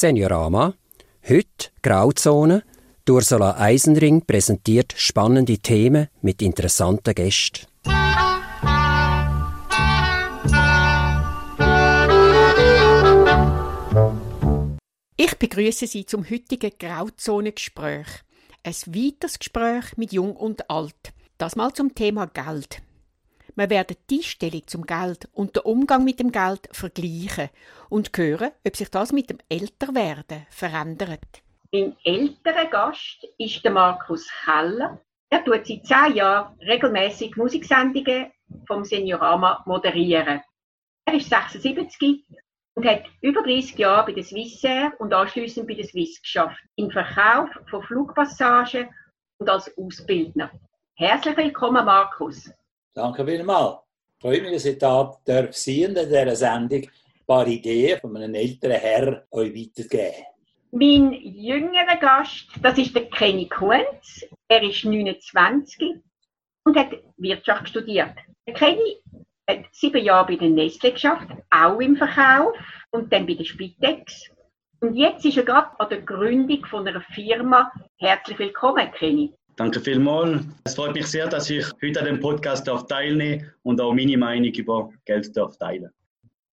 Seniorama. Heute Grauzone. Ursula Eisenring präsentiert spannende Themen mit interessanten Gästen. Ich begrüße Sie zum heutigen Grauzone-Gespräch. Ein weiteres Gespräch mit Jung und Alt. Das mal zum Thema Geld. Wir werden die Stellung zum Geld und den Umgang mit dem Geld vergleichen und hören, ob sich das mit dem Älterwerden verändert. Mein älterer Gast ist der Markus Keller. Er tut seit zehn Jahren regelmäßig Musiksendungen vom Seniorama moderieren. Er ist 76 und hat über 30 Jahre bei der Swissair und anschließend bei der Swiss geschafft, im Verkauf von Flugpassagen und als Ausbildner. Herzlich willkommen, Markus. Danke vielmals. Ich freue mich, dass ich da darf in dieser Sendung ein paar Ideen von einem älteren Herr euch weitergeben. Mein jüngerer Gast, das ist der Kenny Kuhns. Er ist 29 und hat Wirtschaft studiert. Der Kenny hat sieben Jahre bei der Nestle geschafft, auch im Verkauf und dann bei der Spitex. Und jetzt ist er gerade an der Gründung von einer Firma. Herzlich willkommen, Kenny. Danke vielmals. Es freut mich sehr, dass ich heute an dem Podcast teilnehmen und auch meine Meinung über Geld darf teilen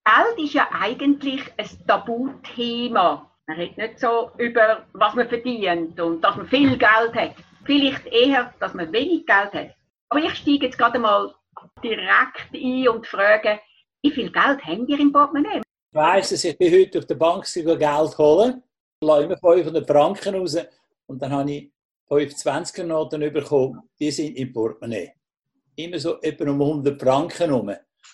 Geld ist ja eigentlich ein Tabuthema. Man redet nicht so über, was man verdient und dass man viel Geld hat. Vielleicht eher, dass man wenig Geld hat. Aber ich steige jetzt gerade mal direkt ein und frage, wie viel Geld habt ihr im Portemonnaie? Ich weiss es, ich bin heute auf der Bank Geld holen, lasse immer 500 Franken raus und dann habe ich 25er Noten bekommen, die sind im Portemonnaie. Immer so etwa um 100 Franken herum.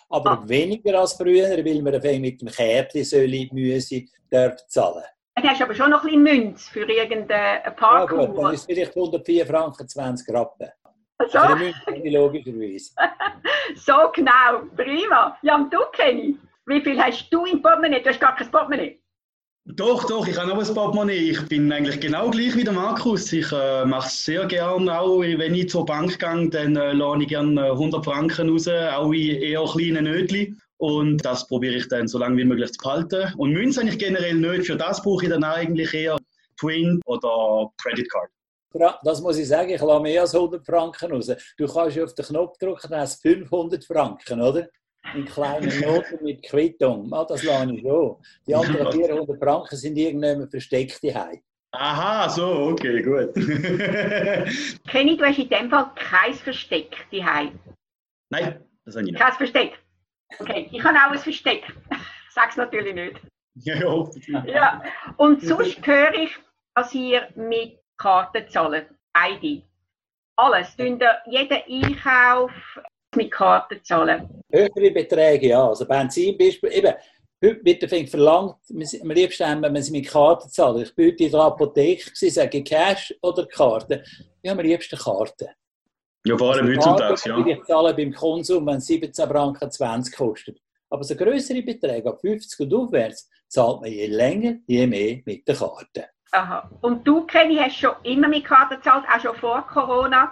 Aber ah. weniger als früher, weil man mit dem Kärtchen soll, müsse, darf zahlen. Du hast aber schon noch ein bisschen Münz für irgendeinen Parkour. Ja gut, dann ist vielleicht 104 Franken 20 Rappen. So? Also Münze, logischerweise. so genau, prima. Ja, und du, Kenny, wie viel hast du im Portemonnaie? Du hast gar kein Portemonnaie. Doch, doch, ich habe auch ein Portemonnaie. Ich bin eigentlich genau gleich wie der Markus. Ich äh, mache es sehr gerne, auch wenn ich zur Bank gehe, dann äh, lade ich gerne 100 Franken raus, auch in eher kleinen Nötchen. Und das probiere ich dann so lange wie möglich zu behalten. Und Münze habe ich generell nicht. Für das brauche ich dann eigentlich eher Twin oder Credit Card. Das muss ich sagen, ich lasse mehr als 100 Franken raus. Du kannst auf den Knopf drücken, dann hast du 500 Franken, oder? In kleinen Noten mit Quittung. Ah, das lasse ich schon. Die anderen 400 Franken sind irgendjemand versteckt daheim. Aha, so, okay, gut. Kenny, du hast in dem Fall kein Versteck daheim. Nein, das habe ich nicht. Kein Versteck. Okay, ich habe auch ein Versteck. Sag's natürlich nicht. Ja, ja. ja. Und sonst höre ich, dass ihr mit Karten zahlt. Beide. Alles. Jeden Einkauf, mit Karten zahlen? Höhere Beträge, ja. Also Benzinbeispiel, eben, heute wird der verlangt, am liebsten haben, wenn sie mit Karten zahlen. Ich bin heute in der Apotheke, sie sagen Cash oder Karte. Ich habe am liebsten Karten. Ja, vor allem heutzutage, ja. Ich zahle beim Konsum, wenn es 17 Franken 20 kostet. Aber so größere Beträge, ab 50 und aufwärts, zahlt man je länger, je mehr mit der Karte. Aha. Und du, Kenny, hast schon immer mit Karten gezahlt, auch schon vor Corona?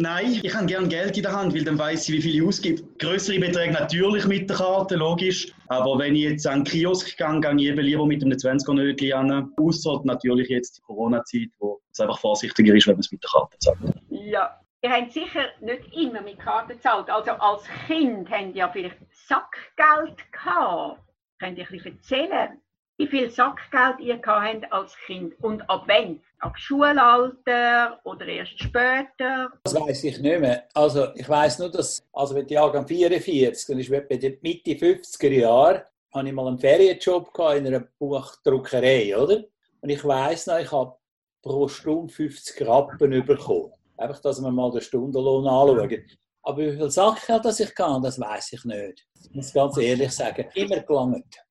Nein, ich habe gerne Geld in der Hand, weil dann weiß ich, wie viel ich ausgebe. Größere Beträge natürlich mit der Karte, logisch. Aber wenn ich jetzt an den Kiosk gehe, gehe ich eben lieber mit einem 20er-Nötchen an. Außer natürlich jetzt die Corona-Zeit, wo es einfach vorsichtiger ist, wenn man es mit der Karte zahlt. Ja, ihr habt sicher nicht immer mit Karte gezahlt. Also als Kind habt ihr ja vielleicht Sackgeld gehabt. Könnt ihr ein bisschen erzählen? Wie viel Sackgeld ihr habt als Kind und ab wann? Ab Schulalter oder erst später? Das weiß ich nicht mehr. Also ich weiß nur, dass also mit Jahrgang 44, dann ist etwa in Mitte 50er Jahre, hatte ich mal einen Ferienjob in einer Buchdruckerei, oder? Und ich weiß noch, ich habe pro Stunde 50 Rappen bekommen. Einfach, dass wir mal den Stundenlohn anschauen. Aber wie viele Sachen dass ich kann, das weiß ich nicht. Ich muss ganz ehrlich sagen, immer gelangt.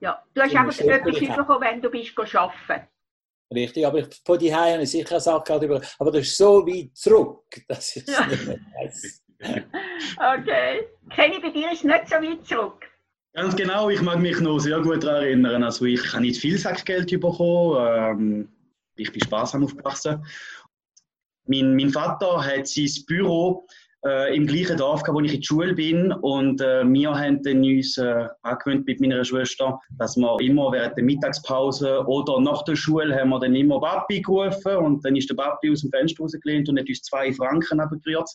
Ja, du hast einfach etwas bekommen, wenn du bist arbeiten Richtig, aber von die habe ich sicher eine Sache über. Aber das ist so weit zurück, dass ich es ja. nicht mehr weiß. okay. Kenny, bei dir ist nicht so weit zurück. Ganz genau, ich mag mich noch sehr gut daran erinnern. Also ich habe nicht viel Sackgeld bekommen. Ähm, ich bin sparsam aufgewachsen. Mein, mein Vater hat sein Büro äh, im gleichen Dorf, wo ich in der Schule bin. Und äh, wir haben dann uns äh, angewöhnt mit meiner Schwester, dass wir immer während der Mittagspause oder nach der Schule haben wir dann immer Papi gerufen. Und dann ist der Papi aus dem Fenster rausgelehnt und hat uns zwei Franken abgerührt.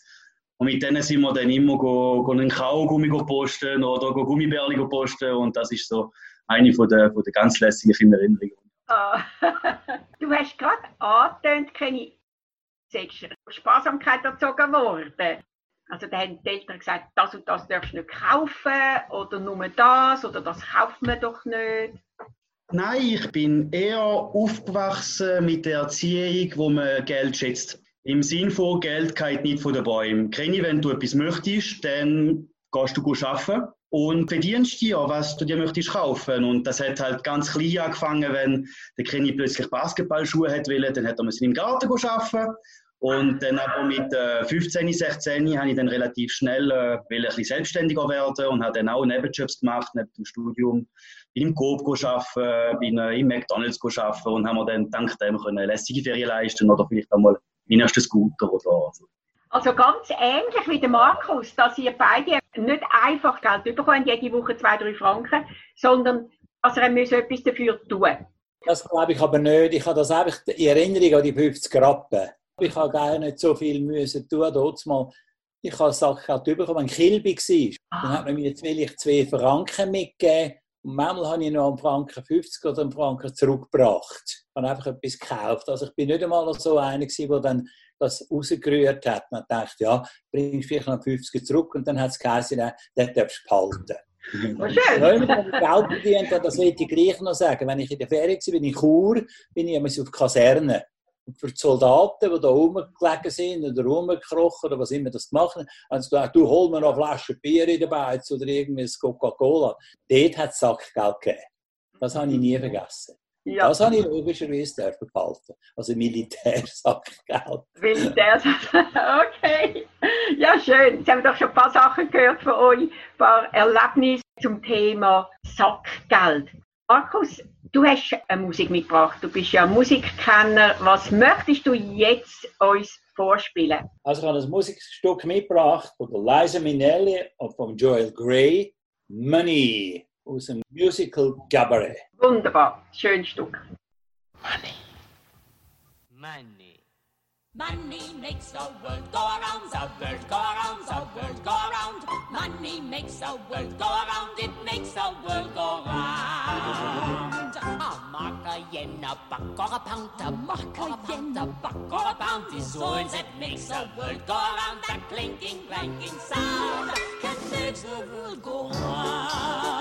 Und mit denen sind wir dann immer go, go einen Kaugummi posten oder go Gummibärli posten. Und das ist so eine von der, von der ganz lässigen Erinnerungen. Ah. du hast gerade angetönt, keine Sparsamkeit erzogen worden. Also da haben die Eltern gesagt, das und das darfst du nicht kaufen oder nur das oder das kauft man doch nicht. Nein, ich bin eher aufgewachsen mit der Erziehung, wo man Geld schätzt. Im Sinn von Geld geht nicht von den Bäumen. Kenny, wenn du etwas möchtest, dann gehst du arbeiten und verdienst dir, was du dir möchtest kaufen. Und das hat halt ganz klein angefangen, wenn der Kenny plötzlich Basketballschuhe hat wollen, dann hat er im Garten arbeiten und dann aber mit äh, 15, 16 habe ich dann relativ schnell äh, ein bisschen selbstständiger werden und habe dann auch Nebenjobs gemacht, neben dem Studium. Bin im Coop arbeiten, bin äh, im McDonalds arbeiten und haben mir dann dank dem können eine lässige Ferien leisten oder vielleicht einmal meinen ersten Scooter oder so. Also ganz ähnlich wie der Markus, dass ihr beide nicht einfach Geld bekommen, jede Woche zwei, drei Franken, sondern dass ihr etwas dafür tun Das glaube ich aber nicht. Ich habe das einfach in Erinnerung an die 50 Rappen. Ich habe gar nicht so viel müssen tun. Mal, ich habe Sachen halt bekommen, wenn Kilby war. Ah. Dann hat man mir vielleicht zwei Franken mitgegeben. Und manchmal habe ich noch einen Franken 50 oder einen Franken zurückgebracht. Ich habe einfach etwas gekauft. Also ich bin nicht einmal so einer der dann das rausgerührt hat. Man dachte, ja, bringst vielleicht noch 50 zurück und dann hat es geheißen, den darfst du behalten. Oh, schön. Wenn Geld verdient das will ich gleich noch sagen. Wenn ich in der Ferien war, bin ich in Chur, bin ich auf die Kaserne. Und für die Soldaten, die da rumgelegen sind oder rumgekrochen oder was immer das gemacht haben, haben sie gesagt, du hol mir noch eine Flasche Bier in der Beiz oder irgendwie Coca-Cola. Dort hat es Sackgeld gegeben. Das habe ich nie vergessen. Ja. Das habe ich logischerweise behalten. Also Militärsackgeld. Militärsackgeld, okay. Ja, schön. Jetzt haben wir doch schon ein paar Sachen gehört von euch, ein paar Erlebnisse zum Thema Sackgeld. Markus, Du hast eine Musik mitgebracht, du bist ja Musikkenner. Was möchtest du jetzt uns vorspielen? Also ich habe ein Musikstück mitgebracht von Liza Minnelli und von Joel Gray, Money, aus dem Musical Cabaret. Wunderbar, schönes Stück. Money. Money. Money makes the world go around, the world go around, the world go around. Money makes the world go around, it makes the world go round. A mark, a yen, a buck, or a pound, a mark, a yen, a buck, or a pound is all that makes the world go around. That clinking, clanking sound that makes the world go round.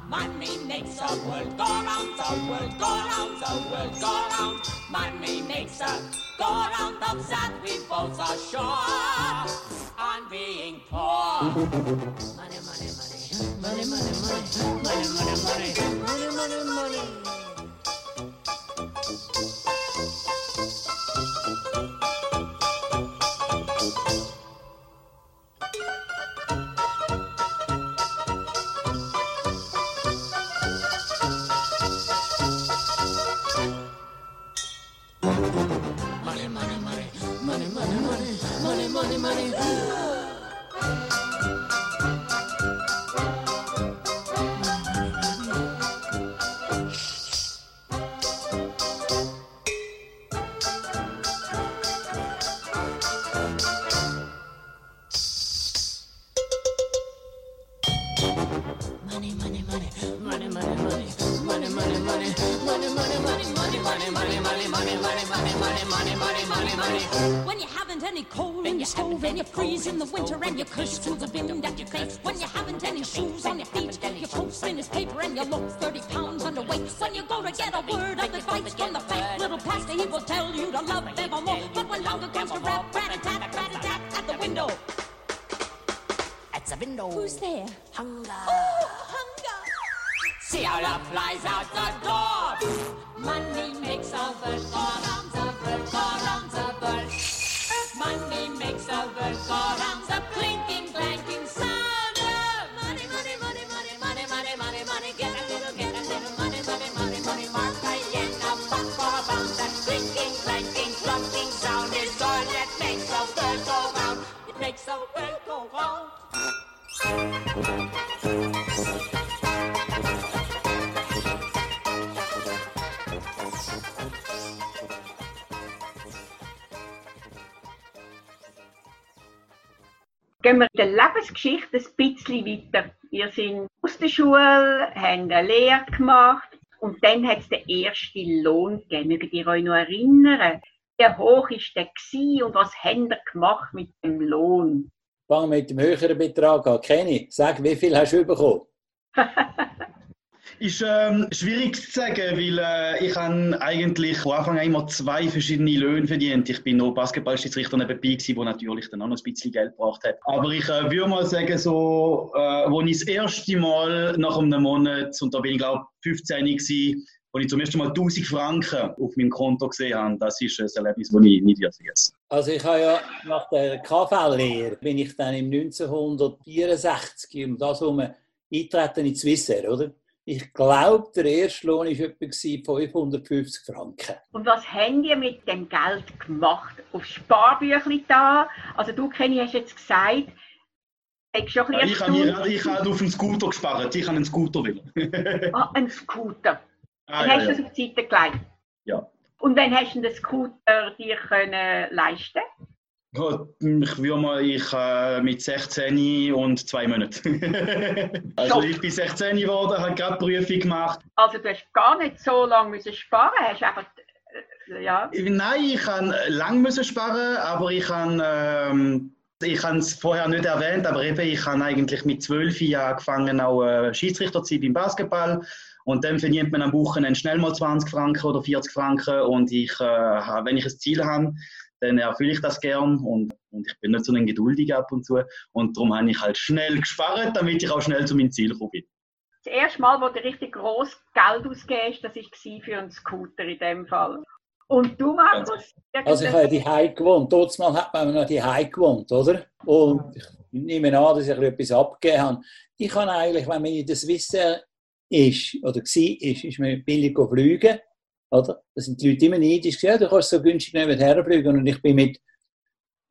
Money makes the world go round, the world go round, the world go round. Money makes the go round of that we both are sure on being poor. Money, money, money, money, money, money, money, money, money, money, money, money. window. At the window. Who's there? Hunger. Oh, hunger. See how love flies out the door. Money makes a bird go round the world, go round the world. Money makes a bird go round. Wir in der Lebensgeschichte ein bisschen weiter. Ihr seid aus der Schule, habt eine Lehre gemacht und dann hat es den ersten Lohn gegeben. Mögt ihr euch noch erinnern? Wie hoch war der gewesen und was habt ihr gemacht mit dem Lohn? Fang mit dem höheren Betrag an. Kenny, sag, wie viel hast du bekommen? Ist ähm, schwierig zu sagen, weil äh, ich habe eigentlich von Anfang an immer zwei verschiedene Löhne verdient. Ich bin noch Basketballschiedsrichter nebenbei gewesen, wo natürlich dann auch noch ein bisschen Geld gebracht hat. Aber ich äh, würde mal sagen, so, äh, wo ich das erste Mal nach einem Monat, und da bin ich glaube 15 gewesen, wo ich zum ersten Mal 1000 Franken auf meinem Konto gesehen habe, das ist ein Erlebnis, das ich wieder vergesse. Also ich habe ja nach der KV-Lehre bin ich dann im 1964 um das herum eingetreten in Swissair, oder? Ich glaube, der erste Lohn war etwa 550 Franken. Und was habt ihr mit dem Geld gemacht? Auf Sparbüchli da? Also du, Kenny, hast jetzt gesagt, hast schon ein Ich bisschen habe, erstaunt. ich habe auf einen Scooter gespart. Ich habe einen Scooter will. Ah, ein Scooter. ah, Dann ja, hast du ja. das auf die Seite gelegt. Ja. Und wann hast du den Scooter dir können leisten ich würde mal, ich äh, mit 16 und zwei Monaten. also ich bin 16 geworden, habe gerade Prüfung gemacht. Also du hast gar nicht so lange müssen sparen, hast einfach äh, ja. Nein, ich kann lang müssen sparen, aber ich kann ähm, ich habe es vorher nicht erwähnt, aber eben, ich habe eigentlich mit 12 Jahren angefangen, auch äh, Schiedsrichter zu sein beim Basketball. Und dann verdient man am Wochenende schnell mal 20 Franken oder 40 Franken. Und ich, äh, wenn ich ein Ziel habe, dann erfülle ich das gern. Und, und ich bin nicht so ein Geduldiger ab und zu. Und darum habe ich halt schnell gespart, damit ich auch schnell zu meinem Ziel gekommen bin. Das erste Mal, wo du richtig groß Geld ausgegeben hast, das war für einen Scooter in dem Fall. Und du, Markus? Also ich habe ja die Hause gewohnt. Dort mal hat man noch die Hause gewohnt, oder? Und ich nehme an, dass ich etwas abgegeben habe. Ich kann eigentlich, wenn man in der Swissair ist oder war, ist, ist man billig fliegen. Oder? Da sind die Leute immer neidisch. Ja, du kannst so günstig nebenher fliegen. Und ich bin mit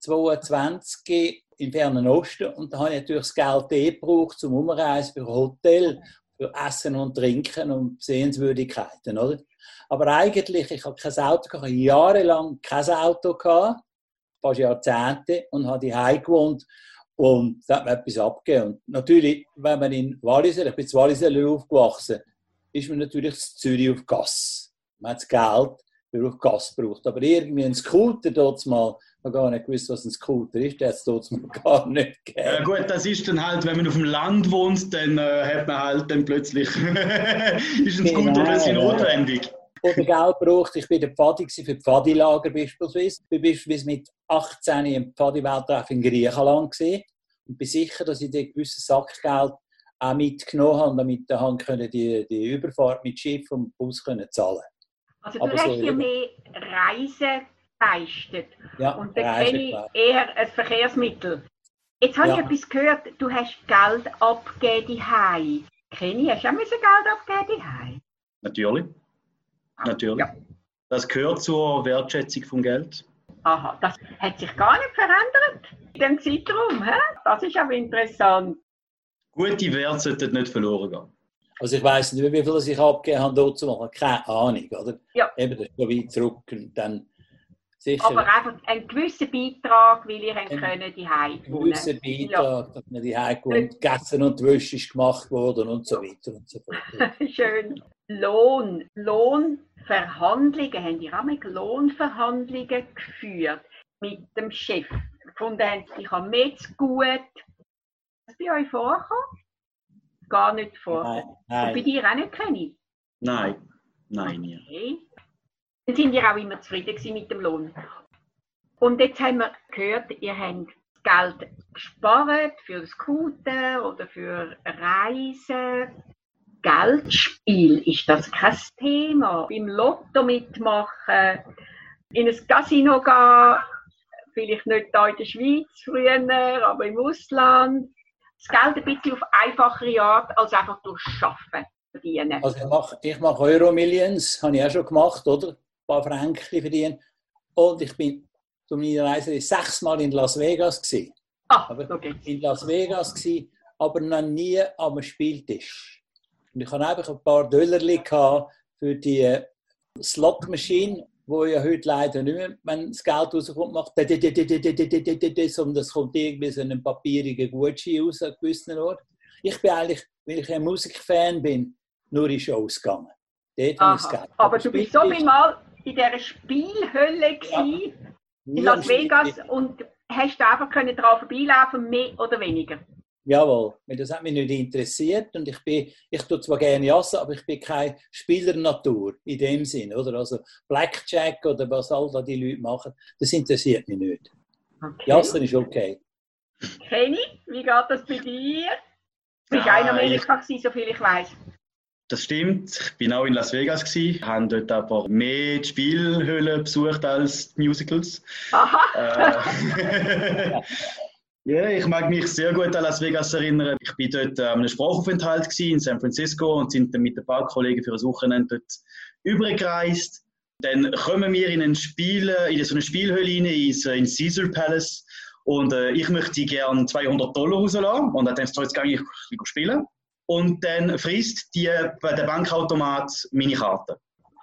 22 im Fernen Osten und da habe ich natürlich das Geld eh gebraucht zum Umreisen für Hotel, für Essen und Trinken und Sehenswürdigkeiten, oder? Aber eigentlich, ich habe kein Auto, gehabt, jahrelang kein Auto gehabt, fast Jahrzehnte, und habe die gewohnt und da hat man etwas abgegeben. Und natürlich, wenn man in Wallisellen, ich bin in Wallisellen aufgewachsen, ist man natürlich in Zürich auf Gas. Man hat das Geld auf Gas gebraucht. Aber irgendwie ein Scooter dort mal, ich habe gar nicht gewusst, was ein Scooter ist, der hat es dort mal gar nicht Ja gegeben. gut, das ist dann halt, wenn man auf dem Land wohnt, dann äh, hat man halt dann plötzlich ist ein Scooter Genau, plötzlich ja. notwendig. oder Geld braucht. Ich bin der Pfadi für Pfadilager beispielsweise. Ich war beispielsweise mit 18 im Pfadi-Welttreff in Griechenland gewesen. und bin sicher, dass ich dort gewisses Sackgeld auch mitgenommen habe, damit ich dann die, die Überfahrt mit Schiff und Bus können zahlen Also du aber hast so eben. mehr Reisen geleistet Ja, und der Reisen Kenny gemacht. eher ein Verkehrsmittel. Jetzt habe Ja. ich etwas gehört, du hast Geld abgegeben die Kenny, hast du auch Geld abgeben die Natürlich. Natürlich. Ja. Das gehört zur Wertschätzung vom Geld. Aha, das hat sich gar nicht verändert in dem Zeitraum. Hä? Das ist aber interessant. Gute Werte sollten nicht verloren gehen. Also ich weiss nicht, wie viel ich abgegeben habe dort zu machen. Keine Ahnung, oder? Ja. Eben, das ist schon weit zurück. Und dann sicher Aber einfach einen gewissen Beitrag, weil ihr Ein können die ein gewisser Beitrag, dass man die gewohnt, gegessen und die Wäsche ist gemacht worden und so weiter und so fort. Schön. Lohn. Lohnverhandlungen. Haben die auch mit Lohnverhandlungen geführt mit dem Chef? Gefunden haben, ich habe mehr zu gut. Was bei euch vorkommen? Gar nicht vor. Nein, Und bei nein. dir auch nicht, Kenny? Nein, nein, nie. Okay. Dann sind ihr auch immer zufrieden mit dem Lohn. Und jetzt haben wir gehört, ihr habt Geld gespart für das Scooter oder für Reisen. Geldspiel ist das kein Thema. Beim Lotto mitmachen, in ein Casino gehen, vielleicht nicht hier in der Schweiz früher, aber im Ausland. Das Geld ein bisschen auf einfachere Art als einfach durch Schaffen verdienen. Also ich mache, ich mache Euro Millions, habe ich auch schon gemacht, oder? Ein paar Franken verdienen. Und ich bin zu meiner Reise sechsmal in Las Vegas gewesen. Ah, okay. In Las Vegas gewesen, aber noch nie am Spieltisch. Und ich hatte einfach ein paar Dollar für die Slot-Maschine, wo ja heute leider nicht mehr, wenn das Geld rauskommt, macht und das kommt irgendwie so einen papierigen Gutschein raus an gewissen Ort. Ich bin eigentlich, weil ich ein Musikfan bin, nur in Shows gegangen. Dort habe ich Geld. Aber du bist so Mal in dieser Spielhölle gewesen, in Las Vegas und hast du einfach können daran vorbeilaufen, mehr oder weniger? Jawohl, weil das hat mich nicht interessiert und ich bin, ich tue zwar gerne Jassen, aber ich bin keine Spielernatur in dem Sinn, oder? Also Blackjack oder was all da die Leute machen, das interessiert mich nicht. Okay. Jassen ist okay. Kenny, wie geht das bei dir? Du bist auch in Amerika gewesen, so viel ich weiß. Das stimmt. Ich bin auch in Las Vegas gewesen, habe dort aber mehr die Spielhöhle besucht als die Musicals. Aha. Äh, ja, ich mag mich sehr gut an Las Vegas erinnern. Ich bin dort äh, einem Sprachaufenthalt in San Francisco und sind dann mit ein paar Kollegen für ein Wochenende dort übergereist. Dann kommen wir in, ein Spiel, in so eine Spielhöhle rein, ins, äh, ins Caesar Palace. Und äh, ich möchte gerne 200 Dollar rauslassen. Und dann denkst du, jetzt gehe spielen. Und dann frisst die, der Bankautomat meine Karte.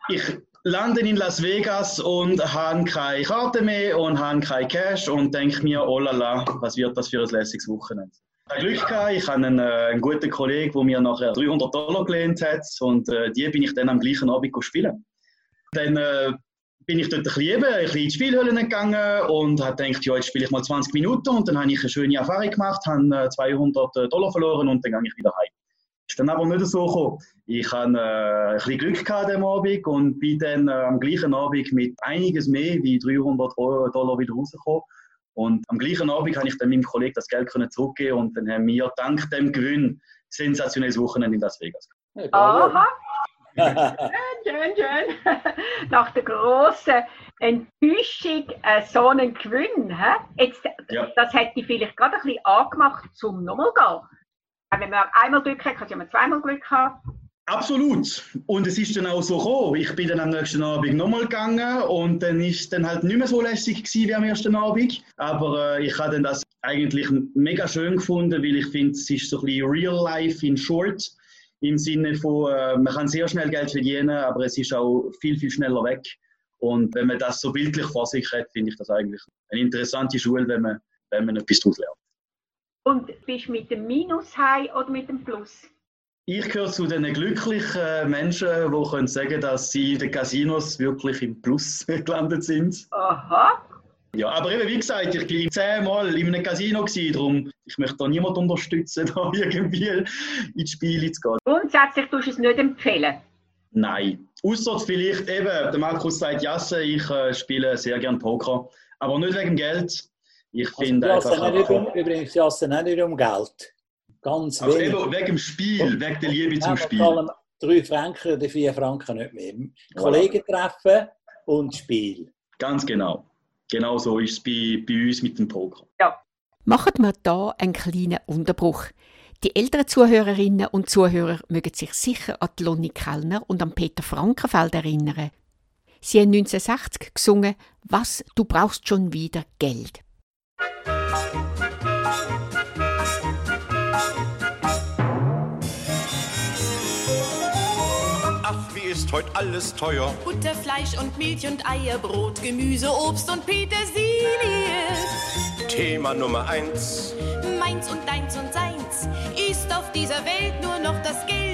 Ich lande in Las Vegas und habe keine Karte mehr und habe kein Cash und denke mir, oh la la, was wird das für ein lässiges Wochenende. Ich habe Glück gehabt, ich habe einen, äh, einen guten Kollegen, der mir nachher 300 Dollar gelehnt hat und äh, die bin ich dann am gleichen Abend spielen. Dann äh, bin ich dort ein bisschen, eben, ein bisschen in die Spielhöhle gegangen und habe gedacht, ja, jetzt spiele ich mal 20 Minuten und dann habe ich eine schöne Erfahrung gemacht, habe 200 äh, Dollar verloren und dann gehe ich wieder heim. Ist dann aber nicht so gekommen. Ich hatte äh, ein bisschen Glück gehabt am Abend und bin dann äh, am gleichen Abend mit einiges mehr wie 300 Dollar wieder rausgekommen. Und am gleichen Abend habe ich dann meinem Kollegen das Geld können zurückgeben und dann haben wir dank dem Gewinn sensationelles Wochenende in Las Vegas. Aha. schön, schön, schön. Nach der grossen Enttäuschung äh, so einen Gewinn. Hä? Jetzt, Ja. Das hätte ich vielleicht gerade ein bisschen angemacht, zum nochmal gehen. Wenn man einmal Glück hat, kann man zweimal Glück haben. Absolut. Und es ist dann auch so gekommen. Ich bin dann am nächsten Abend nochmal gegangen und dann ist dann halt nicht mehr so lässig gewesen wie am ersten Abend. Aber äh, ich habe das eigentlich mega schön gefunden, weil ich finde, es ist so ein bisschen Real Life in Short. Im Sinne von, äh, man kann sehr schnell Geld verdienen, aber es ist auch viel, viel schneller weg. Und wenn man das so bildlich vor sich hat, finde ich das eigentlich eine interessante Schule, wenn man, wenn man etwas daraus lernt. Und bist du mit dem Minus heim oder mit dem Plus? Ich gehöre zu den glücklichen Menschen, die können sagen, dass sie in den Casinos wirklich im Plus gelandet sind. Aha. Ja, aber eben, wie gesagt, ich bin zehnmal in einem Casino gewesen, darum ich möchte da niemand unterstützen, da irgendwie ins Spiel zu gehen. Grundsätzlich tust du es nicht empfehlen. Nein. Außer vielleicht eben, der Markus sagt, Jasse, ich äh, spiele sehr gern Poker, aber nicht wegen Geld. Ich Also, finde Jassen einfach... nicht um, übrigens, Jassen auch nicht um Geld. Ganz also wenig. eben wegen dem Spiel, wegen der Liebe Ja, zum Spiel. zahlen drei Franken oder vier Franken nicht mehr. Kollegen treffen und Spiel. Ganz genau. Genau so ist es bei, bei uns mit dem Poker. Machen wir da einen kleinen Unterbruch. Die älteren Zuhörerinnen und Zuhörer mögen sich sicher an die Lonnie Kellner und an Peter Frankenfeld erinnern. Sie haben 1960 gesungen Was, du brauchst schon wieder Geld. Ach, wie ist heute alles teuer? Butter, Fleisch und Milch und Eier, Brot, Gemüse, Obst und Petersilie. Thema Nummer eins. Meins und deins und seins ist auf dieser Welt nur noch das Geld.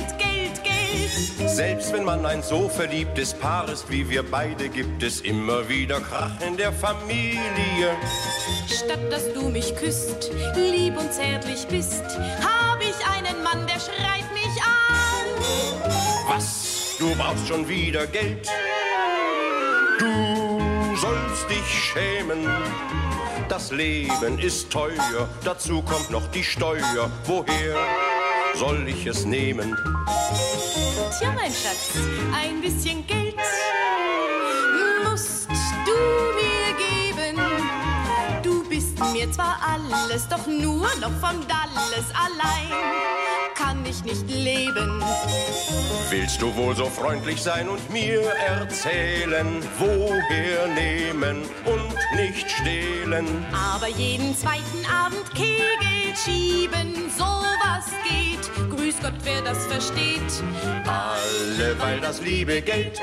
Selbst wenn man ein so verliebtes Paar ist wie wir beide, gibt es immer wieder Krach in der Familie. Statt dass du mich küsst, lieb und zärtlich bist, hab ich einen Mann, der schreit mich an. Was? Du brauchst schon wieder Geld? Du sollst dich schämen. Das Leben ist teuer, dazu kommt noch die Steuer. Woher soll ich es nehmen? Tja, mein Schatz, ein bisschen Geld musst du mir geben. Du bist mir zwar alles, doch nur noch von Dalles allein kann ich nicht leben. Willst du wohl so freundlich sein und mir erzählen, woher nehmen und nicht stehlen? Aber jeden zweiten Abend Kegel schieben, sowas geht. Grüß Gott, wer das versteht. Alle, weil das liebe Geld.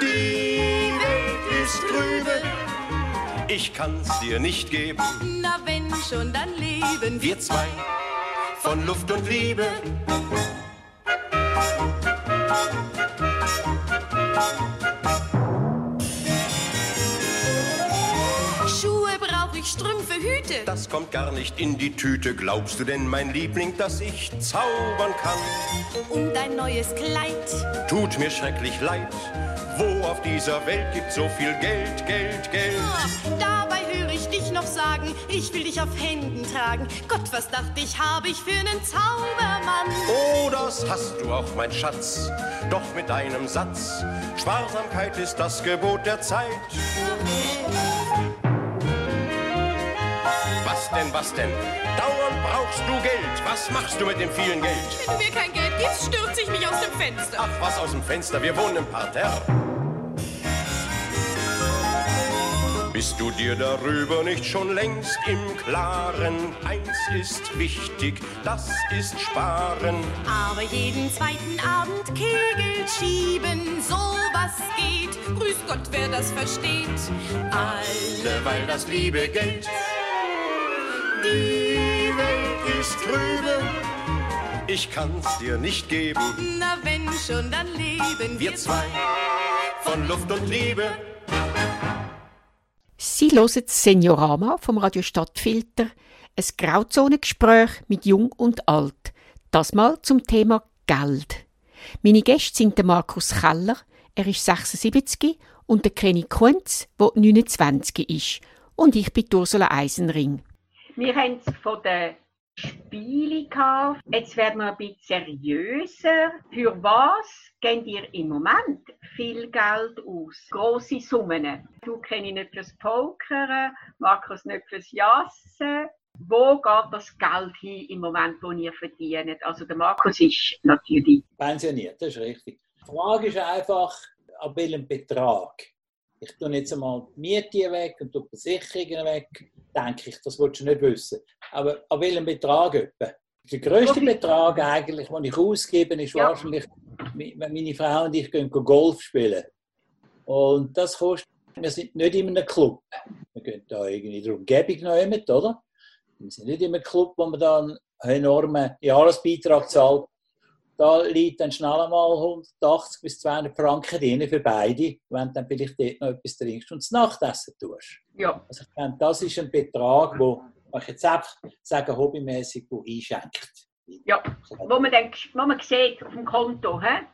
Die Welt ist trübe. Ich kann's dir nicht geben. Na, wenn schon, dann leben Wir zwei von Luft und Liebe. Strümpfe, Hüte. Das kommt gar nicht in die Tüte. Glaubst du denn, mein Liebling, dass ich zaubern kann? Und ein neues Kleid. Tut mir schrecklich leid. Wo auf dieser Welt gibt so viel Geld, Geld, Geld? Ah, dabei höre ich dich noch sagen, ich will dich auf Händen tragen. Gott, was dachte ich, habe ich für einen Zaubermann? Oh, das hast du auch, mein Schatz. Doch mit deinem Satz. Sparsamkeit ist das Gebot der Zeit. Was denn, was denn? Dauernd brauchst du Geld. Was machst du mit dem vielen Geld? Wenn du mir kein Geld gibst, stürze ich mich aus dem Fenster. Ach, was aus dem Fenster, wir wohnen im Parterre. Bist du dir darüber nicht schon längst im Klaren? Eins ist wichtig, das ist Sparen. Aber jeden zweiten Abend Kegel schieben, sowas geht. Grüß Gott, wer das versteht. Alle, weil das liebe Geld. Die Welt ist trübe. Ich kann's dir nicht geben. Na, wenn schon, dann leben Wir zwei von Luft und Liebe. Sie hören das Seniorama vom Radio Stadtfilter, ein Grauzonengespräch mit Jung und Alt. Das mal zum Thema Geld. Meine Gäste sind der Markus Keller, er ist 76 und der Kenny Kunz, der 29 ist. Und ich bin Ursula Eisenring. Wir haben es von den Spielen gehabt. Jetzt werden wir ein bisschen seriöser. Für was gebt ihr im Moment viel Geld aus? Grosse Summen. Du kenne ich nicht fürs Pokern, Markus nicht fürs Jassen. Wo geht das Geld hin im Moment, wo ihr verdient? Also der Markus ist natürlich pensioniert, das ist richtig. Die Frage ist einfach, ab welchem Betrag. Ich tue jetzt einmal die Miete weg und die Versicherungen weg, denke ich, das willst du nicht wissen. Aber ab welchem Betrag etwa? Der grösste Betrag eigentlich, den ich ausgebe, ist Ja. wahrscheinlich, wenn meine Frau und ich gehen Golf spielen. Und das kostet, wir sind nicht in einem Club. Wir gehen da irgendwie der Umgebung noch jemand, oder? Wir sind nicht in einem Club, wo man dann einen enormen Jahresbeitrag zahlt. Da liegt dann schnell einmal 180 bis 200 Franken drin für beide, wenn du dann vielleicht dort noch etwas trinkst und das Nachtessen tust. ja. Also ich denke, das ist ein Betrag, wo man jetzt einfach sagen, hobbymäßig wo einschenkt. Ja, wo man, dann, wo man sieht auf dem Konto. He?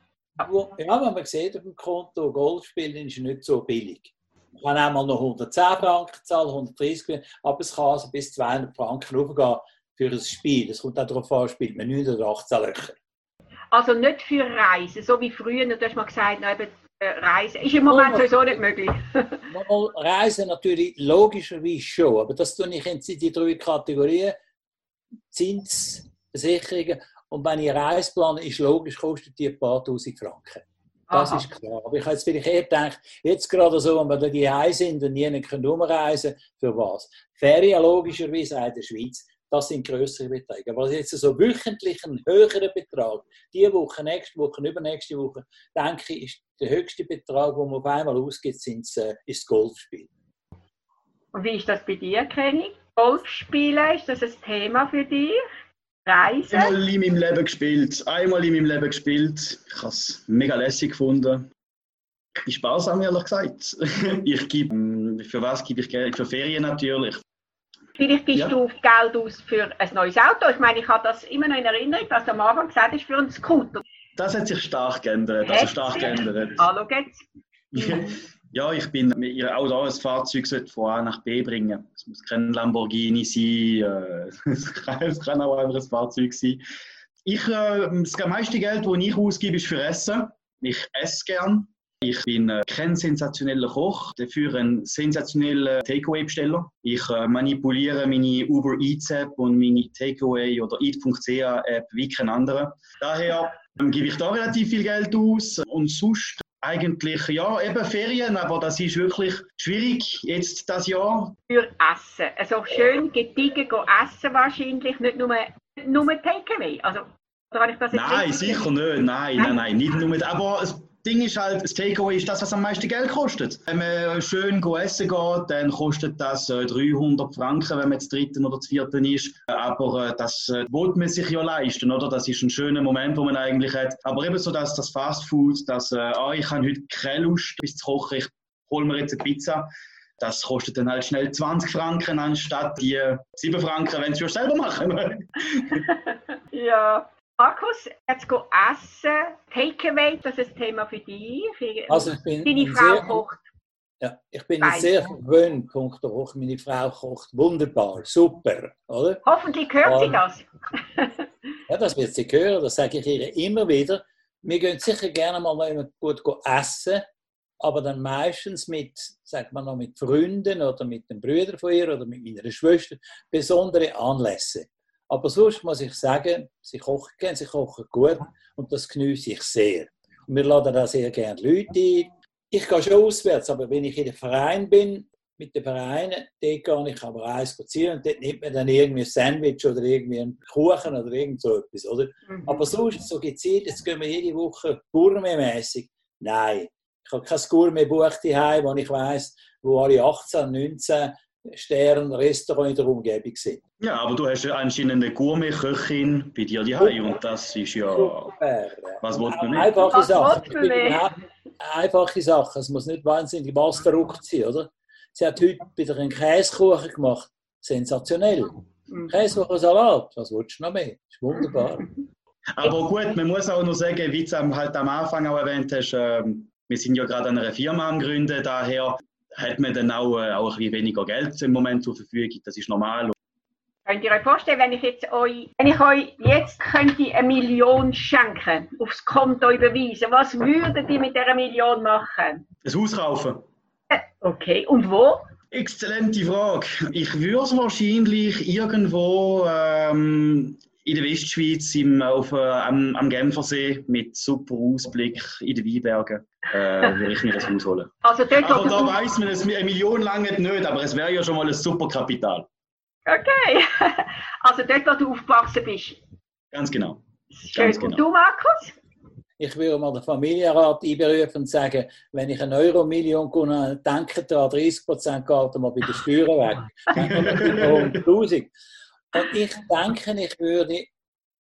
Wo- Ja, wenn man sieht auf dem Konto, Golf spielen ist nicht so billig. Man kann auch mal noch 110 Franken zahlen, 130, aber es kann also bis 200 Franken hochgehen für ein Spiel. Es kommt auch darauf an, spielt man 9 oder 18 Löcher. Also nicht für Reisen, so wie früher. Du hast mal gesagt, na, eben, äh, Reisen ist im Moment Oh. sowieso nicht möglich. Reisen natürlich logischerweise schon, aber das tue ich in die drei Kategorien: Zins, Versicherungen. Und wenn ich Reise plane, ist logisch, kostet die ein paar tausend Franken. Das Aha. ist klar. Aber ich habe jetzt vielleicht eher gedacht, jetzt gerade so, wenn wir da die sind und nie können umreisen, für was? Ferien logischerweise auch in der Schweiz, das sind größere Beträge. Aber jetzt so wöchentlich ein höherer Betrag, diese Woche, nächste Woche, übernächste Woche, denke ich, ist der höchste Betrag, den man auf einmal ausgibt, sind, äh, ist das Golfspiel. Und wie ist das bei dir, Kenny? Golf spielen, ist das ein Thema für dich? Reisen? Einmal in meinem Leben gespielt. Einmal in meinem Leben gespielt. Ich habe es mega lässig gefunden. Ich bin sparsam, ehrlich gesagt. Ich gebe, ähm, für was gebe ich Geld? Für Ferien natürlich. Vielleicht gibst Ja. du Geld aus für ein neues Auto. Ich meine, ich habe das immer noch in Erinnerung, dass du am Anfang gesagt hast, für einen Scooter. Das hat sich stark geändert. Also stark geändert. Hallo, geht's? Ja, ich bin auch da ein Fahrzeug von A nach B bringen. Es muss kein Lamborghini sein, äh, es, kann, es kann auch einfach ein Fahrzeug sein. Ich, äh, das meiste Geld, das ich ausgebe, ist für Essen. Ich esse gern. Ich bin äh, kein sensationeller Koch, dafür ein sensationeller Takeaway-Besteller. Ich äh, manipuliere meine Uber Eats App und meine Takeaway oder Eat.ch App wie kein anderer. Daher ähm, gebe ich da relativ viel Geld aus und sonst eigentlich, ja, eben Ferien, aber das ist wirklich schwierig jetzt das Jahr. Für Essen. Also schön gediegen essen wahrscheinlich, nicht nur, nur Takeaway. Also, nein, sicher nicht. Nein, nein, nein, nicht nur mit. Aber es Ding ist halt, das Takeaway ist das, was am meisten Geld kostet. Wenn man schön essen geht, dann kostet das 300 Franken, wenn man jetzt dritten oder vierten ist. Aber äh, das äh, man sich ja leisten, oder? Das ist ein schöner Moment, wo man eigentlich hat. Aber eben so, dass das Fast Food, dass, äh, ah, ich habe heute keine Lust, bis zu kochen, ich hole mir jetzt eine Pizza. Das kostet dann halt schnell 20 Franken anstatt die 7 Franken, wenn sie es selber machen. ja. Markus, jetzt go essen, Takeaway, das ist ein Thema für dich. Für also ich bin deine Frau sehr, kocht. Ja, ich bin Beide. sehr verwöhnt, Punkt hoch. Meine Frau kocht wunderbar, super, oder? Hoffentlich hört sie das. ja, das wird sie hören, das sage ich ihr immer wieder. Wir gehen sicher gerne mal gut essen, aber dann meistens mit, sagt man noch, mit Freunden oder mit den Brüdern von ihr oder mit meiner Schwester, besondere Anlässe. Aber sonst muss ich sagen, sie kochen gerne, sie kochen gut und das genieße ich sehr. Und wir laden da sehr gerne Leute ein. Ich gehe schon auswärts, aber wenn ich in den Verein bin, mit den Vereinen, dort gehe ich aber eins spazieren und dort nimmt man dann irgendwie ein Sandwich oder irgendwie einen Kuchen oder irgend so etwas, oder? Mhm. Aber sonst, so gezielt, jetzt gehen wir jede Woche gourmetmäßig. Nein, ich habe kein Gourmetbuch daheim, wo ich weiss, wo alle 18, 19 Stern-Restaurant in der Umgebung sind. Ja, aber du hast ja anscheinend eine Gourmet-Köchin bei dir daheim und das ist ja... Super. Was wollt man nicht? Einfache Sachen. Einfache Sachen. Es muss nicht wahnsinnig was verrückt sein, oder? Sie hat heute wieder einen Käsekuchen gemacht. Sensationell. Mhm. Käsekuchensalat. Was willst du noch mehr? Das ist wunderbar. Aber gut, man muss auch noch sagen, wie du halt am Anfang auch erwähnt hast, äh, wir sind ja gerade an einer Firma am Gründen, daher hat man dann auch, äh, auch ein bisschen weniger Geld im Moment zur Verfügung. Das ist normal. Könnt ihr euch vorstellen, wenn ich jetzt euch, wenn ich euch jetzt könnte eine Million schenken, aufs Konto überweisen, was würdet ihr mit dieser Million machen? Ein Haus kaufen. Äh, okay, und wo? Exzellente Frage. Ich würde es wahrscheinlich irgendwo ähm, in der Westschweiz im, auf, äh, am, am Genfersee mit super Ausblick in den Weinbergen äh, würde ich mir das Haus holen. Also dort, aber da weiß man, es eine Million lange nicht, aber es wäre ja schon mal ein super Kapital. Okay, also dort, wo du aufgewachsen bist. Ganz genau. Schön. Ganz genau. Und du, Markus? Ich würde mal den Familienrat einberufen und sagen, wenn ich eine Euro-Million denke da 30 Prozent geht mal bei den Steuern weg. Dann kommen 100'000. Und ich denke, ich würde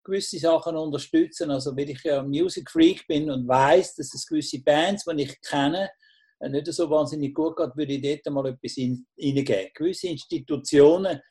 gewisse Sachen unterstützen. Also, weil ich ja Music Freak bin und weiß, dass es gewisse Bands, die ich kenne, nicht so wahnsinnig gut geht, würde ich dort mal etwas hineingeben. Gewisse Institutionen,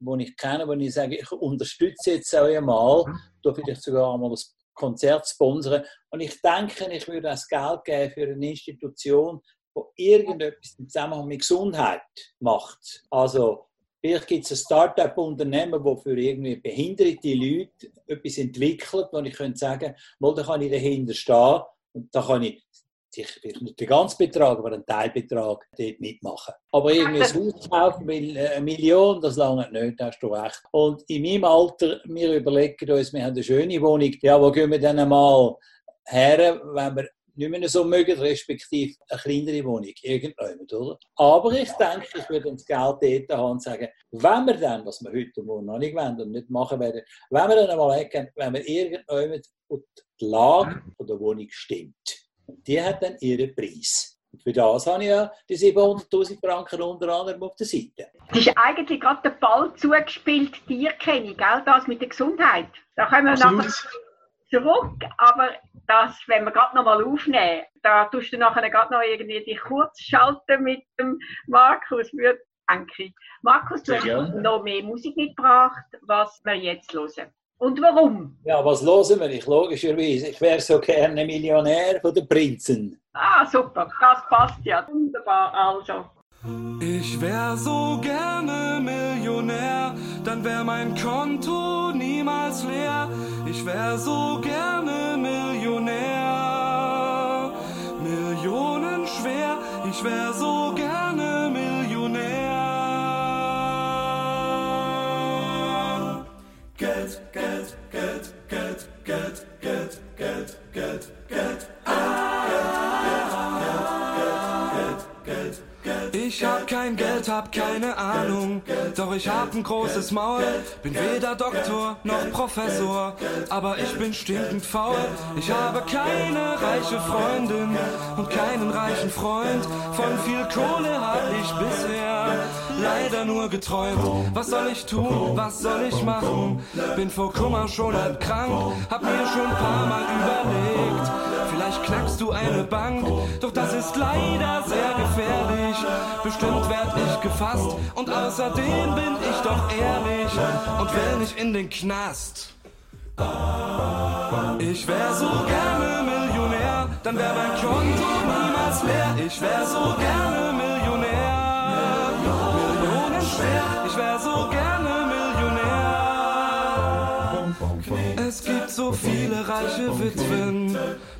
die ich kenne, wo ich sage, ich unterstütze jetzt auch einmal, da vielleicht sogar einmal das Konzert sponsern. Und ich denke, ich würde das Geld geben für eine Institution, die irgendetwas im Zusammenhang mit Gesundheit macht. Also Vielleicht gibt es ein Start-up-Unternehmen, das für irgendwie behinderte Leute etwas entwickelt, wo ich könnte sagen, mal, da kann ich dahinter stehen und da kann ich sich nicht den ganzen Betrag, aber einen Teilbetrag dort mitmachen. Aber irgendwie ein Haus kaufen, weil äh, eine Million, das lange nicht, hast du recht. Und in meinem Alter, wir überlegen uns, wir haben eine schöne Wohnung, ja, wo gehen wir dann einmal her, wenn wir nicht mehr so mögen, respektive eine kleinere Wohnung, irgendjemand, oder? Aber ich denke, ich würde das Geld dort haben und sagen, wenn wir dann, was wir heute noch nicht wollen und nicht machen werden, wenn wir dann einmal weggehen, wenn wir irgendjemand und die Lage der Wohnung stimmt, die hat dann ihren Preis. Und für das habe ich ja die 700'000 Franken unter anderem auf der Seite. Es ist eigentlich gerade der Ball zugespielt, dir kenne ich, gell? das mit der Gesundheit. Da können wir Absolut. nachher zurück, aber das, wenn wir gerade noch mal aufnehmen, da tust du nachher gerade noch irgendwie dich kurz schalten mit dem Markus, denke Markus, du hast noch mehr Musik mitgebracht, was wir jetzt hören. Und warum? Ja, was hören wir? Ich logischerweise, ich wäre so gerne Millionär von den Prinzen. Ah, super, das passt ja. Wunderbar, also. Ich wär so gerne Millionär, dann wär mein Konto niemals leer. Ich wär so gerne Millionär, Millionen schwer. Ich wär so gerne hab keine Ahnung, doch ich hab ein großes Maul. Bin weder Doktor noch Professor, aber ich bin stinkend faul. Ich habe keine reiche Freundin und keinen reichen Freund. Von viel Kohle hab ich bisher leider nur geträumt. Was soll ich tun? Was soll ich machen? Bin vor Kummer schon halb krank, hab mir schon ein paar Mal überlegt. Vielleicht knackst du eine Bank, doch das ist leider sehr gefährlich. Bestimmt werd ich gefasst und außerdem bin ich doch ehrlich und will nicht in den Knast. Ich wär so gerne Millionär, dann wär mein Konto niemals leer. Ich wär so gerne Millionär, Millionen schwer. Ich wär so gerne so viele reiche Witwen,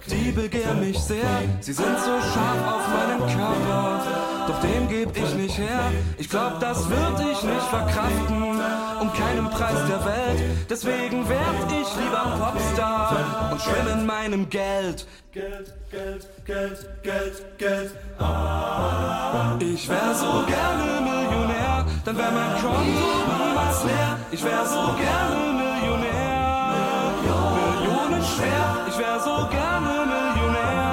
die begehren mich sehr. Sie sind so scharf auf meinen Körper, doch den geb ich nicht her. Ich glaub, das würd ich nicht verkraften, um keinen Preis der Welt. Deswegen werd ich lieber Popstar und schwimm in meinem Geld. Geld, Geld, Geld, Geld, Geld. Ich wär so gerne Millionär, dann wär mein Konto niemals leer. Ich wär so gerne Ich wär so gerne Millionär.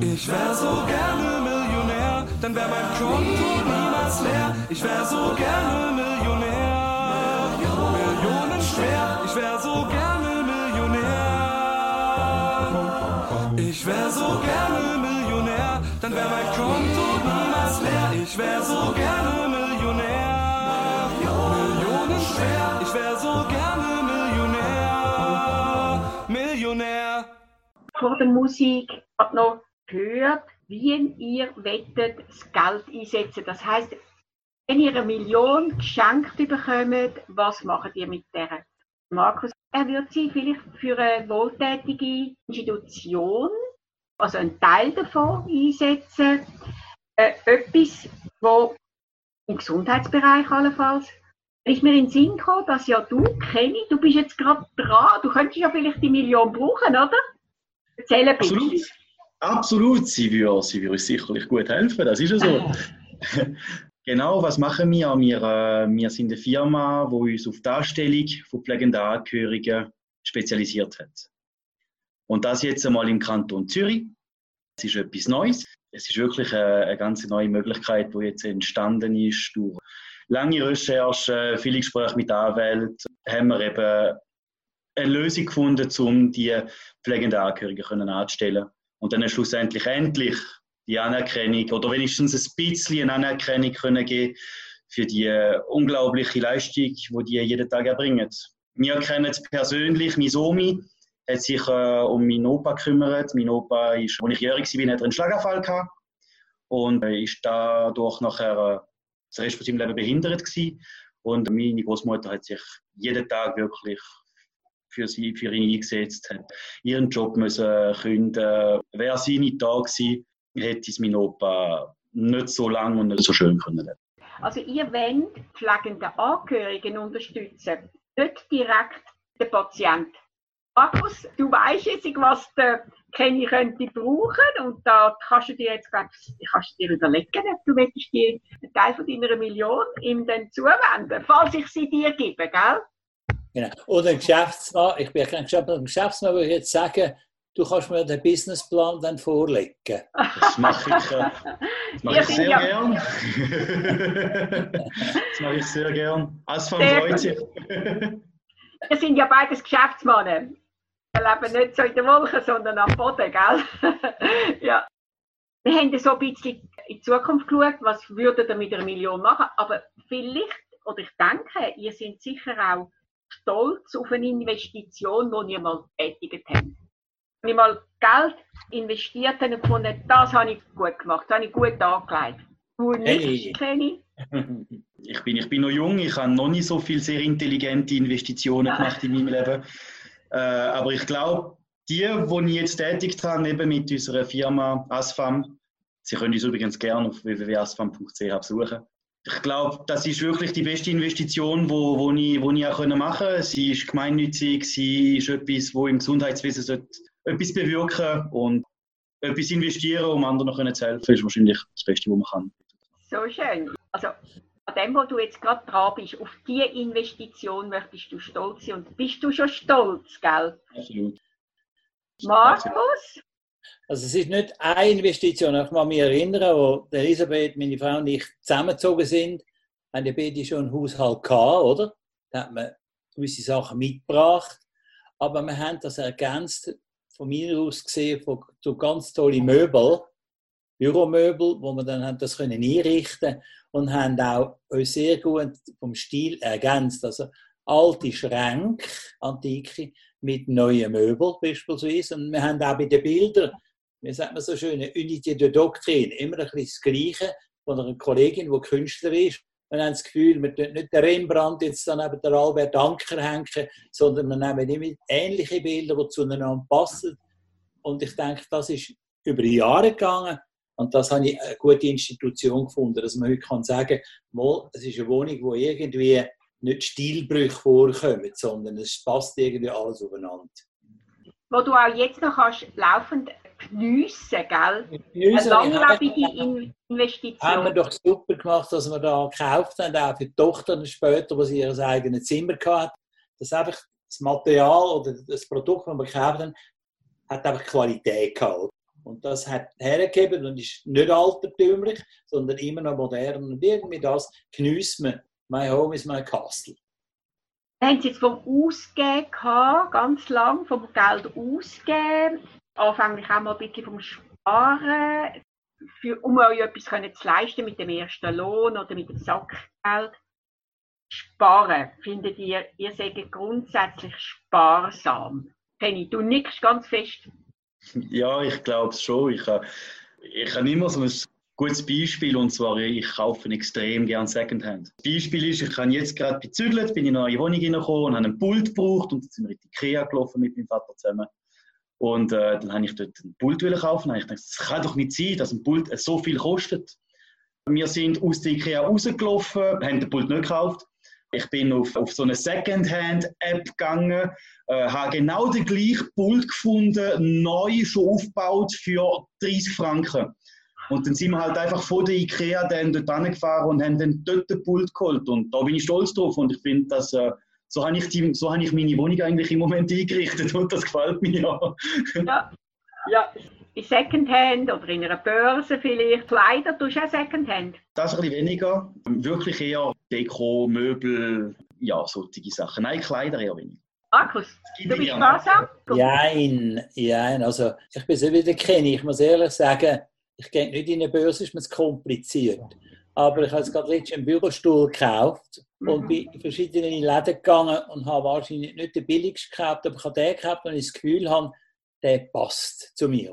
Ich wär so gerne Millionär, dann wär mein Konto niemals leer. Ich wär so gerne Millionär, Millionen schwer. Ich wär so gerne Millionär. Ich wär so gerne Millionär, dann wär mein Konto niemals leer. Ich wär so gerne Millionär, Millionen schwer. Ich wär so gerne Millionär, Millionär. Vor der Musik hat noch gehört, wie ihr wettet das Geld einsetzen. Das heißt, wenn ihr eine Million geschenkt bekommt, was macht ihr mit der? Markus, er wird sie vielleicht für eine wohltätige Institution, also einen Teil davon einsetzen, äh, etwas, wo im Gesundheitsbereich allenfalls ist mir in den Sinn gekommen, dass ja du, Kenny, du bist jetzt gerade dran, du könntest ja vielleicht die Million brauchen, oder? Erzähl bisschen. Absolut. Absolut, sie würde, sie würde uns sicherlich gut helfen, das ist ja so. genau, was machen wir? Wir, äh, wir sind eine Firma, die uns auf die Darstellung von pflegenden Angehörigen spezialisiert hat. Und das jetzt einmal im Kanton Zürich. Es ist etwas Neues. Es ist wirklich eine, eine ganz neue Möglichkeit, die jetzt entstanden ist durch lange Recherchen, viele Gespräche mit Anwälten, haben wir eben eine Lösung gefunden, um die pflegenden Angehörigen können anzustellen und dann schlussendlich endlich die Anerkennung oder wenigstens ein bisschen Anerkennung können geben für die unglaubliche Leistung, die die jeden Tag erbringen. Wir kennen es persönlich, mein Omi hat sich äh, um meinen Opa gekümmert. Mein Opa, ist, als ich jährig war, hat einen Schlaganfall gehabt und äh, ist dadurch nachher äh, das Rest von seinem Leben behindert gewesen. Und meine Großmutter hat sich jeden Tag wirklich für sie, für ihn eingesetzt, hat ihren Job müssen künden. Wäre sie nicht da gewesen, hätte es mein Opa nicht so lange und nicht so schön können. Also ihr wollt pflegende Angehörigen unterstützen, nicht direkt den Patienten. Markus, du weißt jetzt, was der Kenny könnte brauchen und da kannst du dir jetzt kannst du dir überlegen, ob du willst die, einen Teil von deiner Million ihm dann zuwenden, falls ich sie dir gebe, gell? Genau. Oder ein Geschäftsmann, ich bin kein Geschäftsmann, ein Geschäftsmann würde ich jetzt sagen, du kannst mir den Businessplan dann vorlegen. Das mache ich, äh, das mache ich sehr ja- gern. das mache ich sehr gern. Sehr freut sich. Wir sind ja beides Geschäftsmänner. Wir leben nicht so in den Wolken, sondern am Boden, gell? ja. Wir haben so ein bisschen in die Zukunft geschaut, was würdet ihr mit einer Million machen, aber vielleicht, oder ich denke, ihr seid sicher auch stolz auf eine Investition, die ihr mal getätigt habt. Wenn ich mal Geld investiert habe und gefunden, das habe ich gut gemacht, das habe ich gut angelegt. Du nicht, Hey. Kenny? Ich bin, ich bin noch jung, ich habe noch nicht so viele sehr intelligente Investitionen gemacht in meinem Leben. Äh, aber ich glaube, die, die ich jetzt tätigt habe, eben mit unserer Firma Asfam, Sie können uns übrigens gerne auf www.asfam.ch besuchen. Ich glaube, das ist wirklich die beste Investition, wo, wo, ich, wo ich auch machen konnte. Sie ist gemeinnützig, sie ist etwas, wo im Gesundheitswesen etwas bewirken und etwas investieren, um anderen zu helfen, ist wahrscheinlich das Beste, was man kann. So schön. Also, an dem, wo du jetzt gerade dran bist, auf diese Investition möchtest du stolz sein. Und bist du schon stolz, gell? Absolut. Markus? Also es ist nicht eine Investition. Ich kann mich erinnern, wo Elisabeth, meine Frau und ich zusammengezogen sind, haben ja beide schon einen Haushalt gehabt, oder? Da hat man gewisse Sachen mitgebracht. Aber wir haben das ergänzt, von mir aus gesehen, von so ganz tolle Möbel, Büromöbel, wo wir dann haben das können einrichten und haben auch uns sehr gut vom Stil ergänzt. Also alte Schränke, antike, mit neuen Möbeln beispielsweise. Und wir haben auch bei den Bildern, wie sagt man so schön, eine Unité de Doctrine, immer ein bisschen das Gleiche von einer Kollegin, die Künstler ist. Wir haben das Gefühl, wir tun nicht den Rembrandt jetzt dann neben der Albert Anker hängen, sondern wir nehmen immer ähnliche Bilder, die zueinander passen. Und ich denke, das ist über Jahre gegangen. Und das habe ich eine gute Institution gefunden, dass man heute kann sagen kann, es ist eine Wohnung, wo irgendwie nicht Stilbrüche vorkommen, sondern es passt irgendwie alles aufeinander. Wo du auch jetzt noch kannst laufend geniessen, gell? Geniessen, Eine langlebige Investition. haben wir doch super gemacht, dass wir da gekauft haben, auch für die Tochter später, wo sie ihr eigenes Zimmer hatte. Das einfach das Material oder das Produkt, das wir gekauft haben, hat einfach Qualität gehabt. Und das hat hergegeben und ist nicht altertümlich, sondern immer noch modern. Und irgendwie das genießt man. My home is my castle. Haben es jetzt vom Ausgeben gehabt, ganz lang, vom Geld ausgeben. Anfänglich auch mal ein bisschen vom Sparen, für, um euch etwas können zu leisten mit dem ersten Lohn oder mit dem Sackgeld. Sparen, findet ihr, ihr seid grundsätzlich sparsam. Penny, du nickst ganz fest. Ja, ich glaube es schon. Ich, habe- ich habe immer so ein gutes Beispiel und zwar, ich kaufe extrem gern Secondhand. Das Beispiel ist, ich habe jetzt gerade bezügelt, bin in eine neue Wohnung reingekommen und habe einen Pult gebraucht und jetzt sind wir in die Ikea gelaufen mit meinem Vater zusammen. Und äh, dann habe ich dort einen Pult kaufen und ich dachte, das kann doch nicht sein, dass ein Pult so viel kostet. Wir sind aus der Ikea rausgelaufen, haben den Pult nicht gekauft. Ich bin auf, auf so eine Secondhand-App gegangen, äh, habe genau den gleichen Pult gefunden, neu schon aufgebaut für 30 Franken. Und dann sind wir halt einfach von der Ikea dann dort hingefahren und haben dann dort den Pult geholt. Und da bin ich stolz drauf und ich finde, dass äh, so habe ich, die, so habe ich meine Wohnung eigentlich im Moment eingerichtet und das gefällt mir ja. Ja, ja. In Secondhand oder in einer Börse vielleicht. Kleider tust du auch Secondhand. Das ein bisschen weniger. Wirklich eher Deko, Möbel, ja, solche Sachen. Nein, Kleider eher weniger. Markus, gibt du bist ja. sparsam? Jein, jein. Also, ich bin so wieder kennen. Ich muss ehrlich sagen, ich gehe nicht in eine Börse, ist mir zu kompliziert. Aber ich habe jetzt gerade letztens einen Bürostuhl gekauft und Mhm. bin in verschiedene Läden gegangen und habe wahrscheinlich nicht den billigsten gekauft, aber ich habe den gekauft und ich das Gefühl habe, der passt zu mir.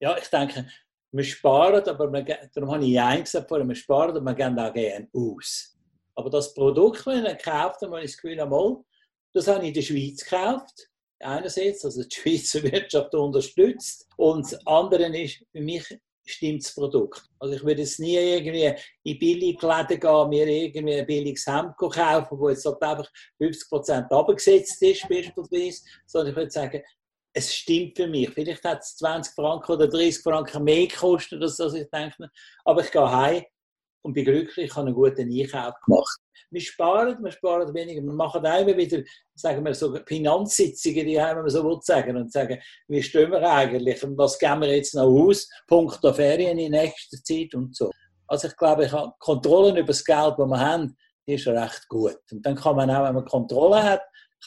Ja, ich denke, wir sparen, aber wir, darum habe ich Jein gesagt vorher, wir sparen, aber wir gehen auch gerne aus. Aber das Produkt, das ich gekauft habe, habe ich das Gefühl, einmal, das habe ich in der Schweiz gekauft. Einerseits, also die Schweizer Wirtschaft unterstützt. Und das andere ist, für mich stimmt das Produkt. Also ich würde jetzt nie irgendwie in Billigläden gehen, mir irgendwie ein billiges Hemd kaufen, wo jetzt halt einfach 50% abgesetzt ist, beispielsweise. Sondern ich würde sagen, es stimmt für mich. Vielleicht hat es 20 Franken oder 30 Franken mehr gekostet, als ich denke. Aber ich gehe heim und bin glücklich, ich habe einen guten Einkauf gemacht. Wir sparen, wir sparen weniger. Wir machen immer wieder, sagen wir so, Finanzsitzungen, die haben wir so will sagen, und sagen, wie stehen wir eigentlich und was geben wir jetzt noch aus, Punkt der Ferien in nächster Zeit und so. Also ich glaube, ich habe Kontrollen über das Geld, das wir haben, die ist recht gut. Und dann kann man auch, wenn man Kontrolle hat,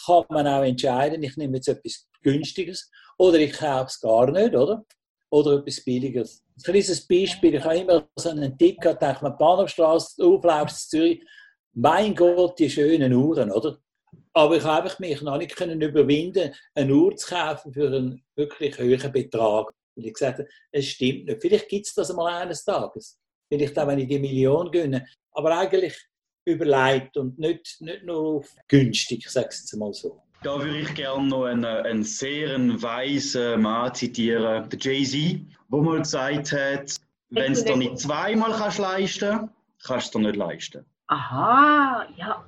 kann man auch entscheiden, ich nehme jetzt etwas günstiges. Oder ich kaufe es gar nicht, oder? Oder etwas billigeres. Ein kleines Beispiel, ich habe immer so einen Tipp gehabt, denke mir, Bahnhofstraße, auflaufst in Zürich, mein Gott, die schönen Uhren, oder? Aber ich habe mich noch nicht können überwinden, eine Uhr zu kaufen für einen wirklich hohen Betrag. Weil ich gesagt es stimmt nicht. Vielleicht gibt es das einmal eines Tages. Vielleicht auch, wenn ich die Million gönne. Aber eigentlich überlegt und nicht, nicht nur auf günstig, ich sage es mal so. Da würde ich gerne noch einen, einen sehr weisen Mann zitieren, der Jay-Z, der mal gesagt hat, wenn es dir nicht zweimal kannst leisten kannst, kannst du es dir nicht leisten. Aha, ja.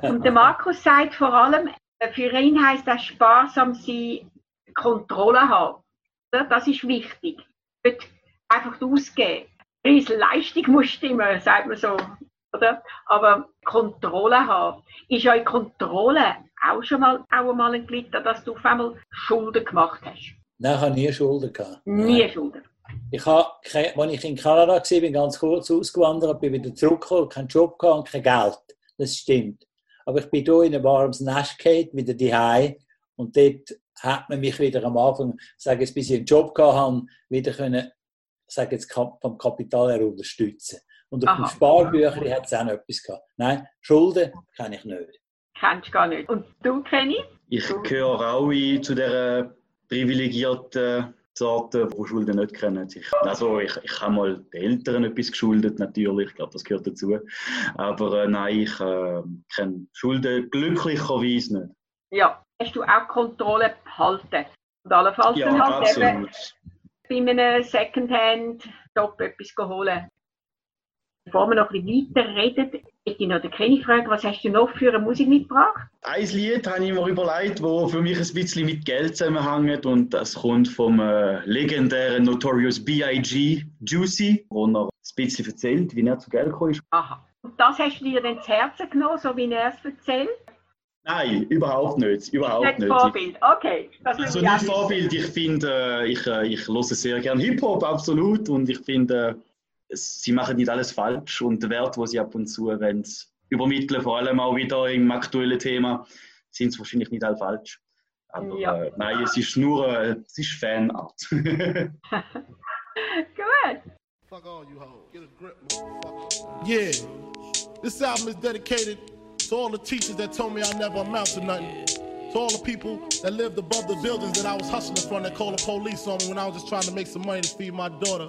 Und der Markus sagt vor allem, für ihn heißt das sparsam sein, Kontrolle haben. Das ist wichtig. Nicht einfach ausgeben. Die Leistung muss stimmen, sagt man so. Oder? Aber Kontrolle haben. Ist in Kontrolle auch schon mal, auch einmal ein Glitter, dass du auf einmal Schulden gemacht hast? Nein, ich habe nie Schulden gehabt. Nie Nein. Schulden. Ich habe, als ich in Kanada war, bin ganz kurz ausgewandert, bin wieder zurückgekommen, keinen Job gehabt und kein Geld. Das stimmt. Aber ich bin hier in ein warmes Nest gefallen, wieder daheim und dort hat man mich wieder am Anfang, sage jetzt, bis ich einen Job gehabt habe, wieder können, sage jetzt, vom Kapital her unterstützen. Und auf Aha. dem Sparbüchlein hat es auch noch etwas gehabt. Nein, Schulden kenne ich nicht. Kennst du gar nicht. Und du, Kenny? Ich gehöre auch zu der privilegierten Sorte, die Schulden nicht kennen. Ich, also ich, ich habe mal den Eltern etwas geschuldet, natürlich, ich glaube, das gehört dazu. Aber äh, nein, ich äh, kenne Schulden glücklicherweise nicht. Ja, hast du auch Kontrolle behalten? Und allenfalls ja, dann halt absolut. eben bei einem Secondhand-Job etwas holen. Bevor wir noch ein bisschen weiter reden, hätte ich noch keine Frage, was hast du noch für eine Musik mitgebracht? Ein Lied habe ich mir überlegt, das für mich ein bisschen mit Geld zusammenhängt und das kommt vom äh, legendären Notorious B.I.G. Juicy, wo er ein bisschen erzählt, wie er zu Geld gekommen ist. Aha. Und das hast du dir dann zu Herzen genommen, so wie er es erzählt? Nein, überhaupt nicht. Überhaupt nicht. Vorbild, okay. Das also nicht Vorbild. Ich finde, äh, ich, äh, ich höre sehr gerne Hip-Hop, absolut. Und ich finde, sie machen nicht alles falsch und der Wert, wo sie ab und zu wenn übermitteln, vor allem auch wieder im aktuellen Thema, sind es wahrscheinlich nicht alle falsch. Aber ja. äh, nein, es ist nur äh, es ist Fanart. Good. Fuck all you hoes. Get a grip, motherfucker. Yeah. This album is dedicated to all the teachers that told me I never amount to nothing. To all the people that lived above the buildings that I was hustling from that called the police on me when I was just trying to make some money to feed my daughter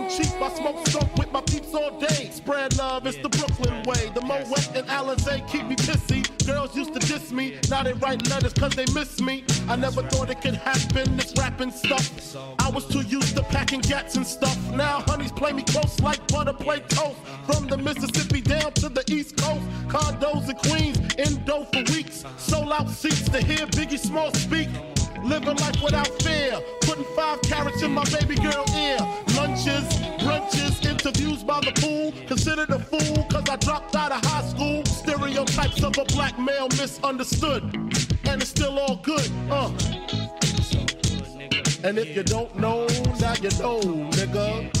love, it's the Brooklyn way. The Moet and Alizé keep me pissy. Girls used to diss me, now they write letters cause they miss me. I never thought it could happen, this rapping stuff. I was too used to packing gats and stuff. Now honeys play me close like butter play toast. From the Mississippi down to the East Coast. Condos in Queens, in dough for weeks. Sold out seats to hear Biggie Small speak. Living life without fear. Putting five carrots in my baby girl dropped out of high school. Stereotypes of a black male misunderstood. And it's still all good, uh. And if you don't know, now you know, nigga.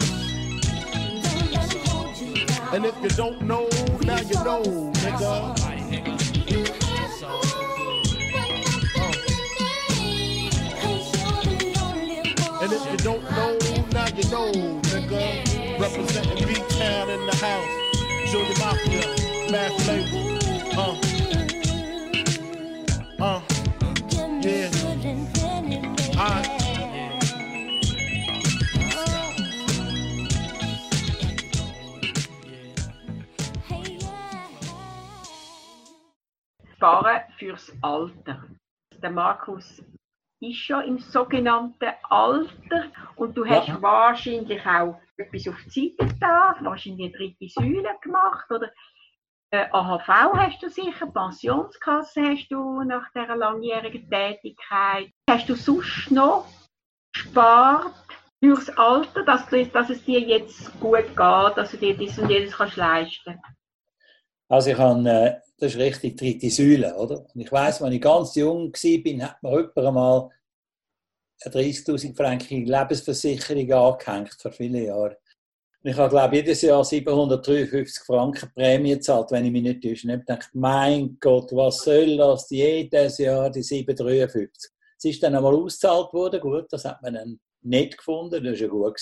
And if you don't know, now you know, nigga. And if you don't know, now you know, nigga. Representing B-Town in the house. Junior Mafia, Math Label. Uh. Uh. Sparen fürs Alter. Der Markus ist schon im sogenannten Alter und du hast Ja. wahrscheinlich auch etwas auf die Seite da, wahrscheinlich eine dritte Säule gemacht oder äh, AHV hast du sicher, Pensionskasse hast du nach dieser langjährigen Tätigkeit. Hast du sonst noch gespart fürs Alter, dass, du, dass es dir jetzt gut geht, dass du dir dies und jenes kannst leisten Also ich habe, äh, das ist richtig dritte Säule, oder? Und ich weiss, als ich ganz jung war, hat mir jemand einmal eine 30'000 Franken Lebensversicherung angehängt, vor vielen Jahren. Und ich habe, glaube ich, jedes Jahr 753 Franken Prämie gezahlt, wenn ich mich nicht täusche. Und ich gedacht, mein Gott, was soll das? Jedes Jahr die 753. Es ist dann einmal ausgezahlt worden, gut, das hat man dann nicht gefunden, das war ja gut.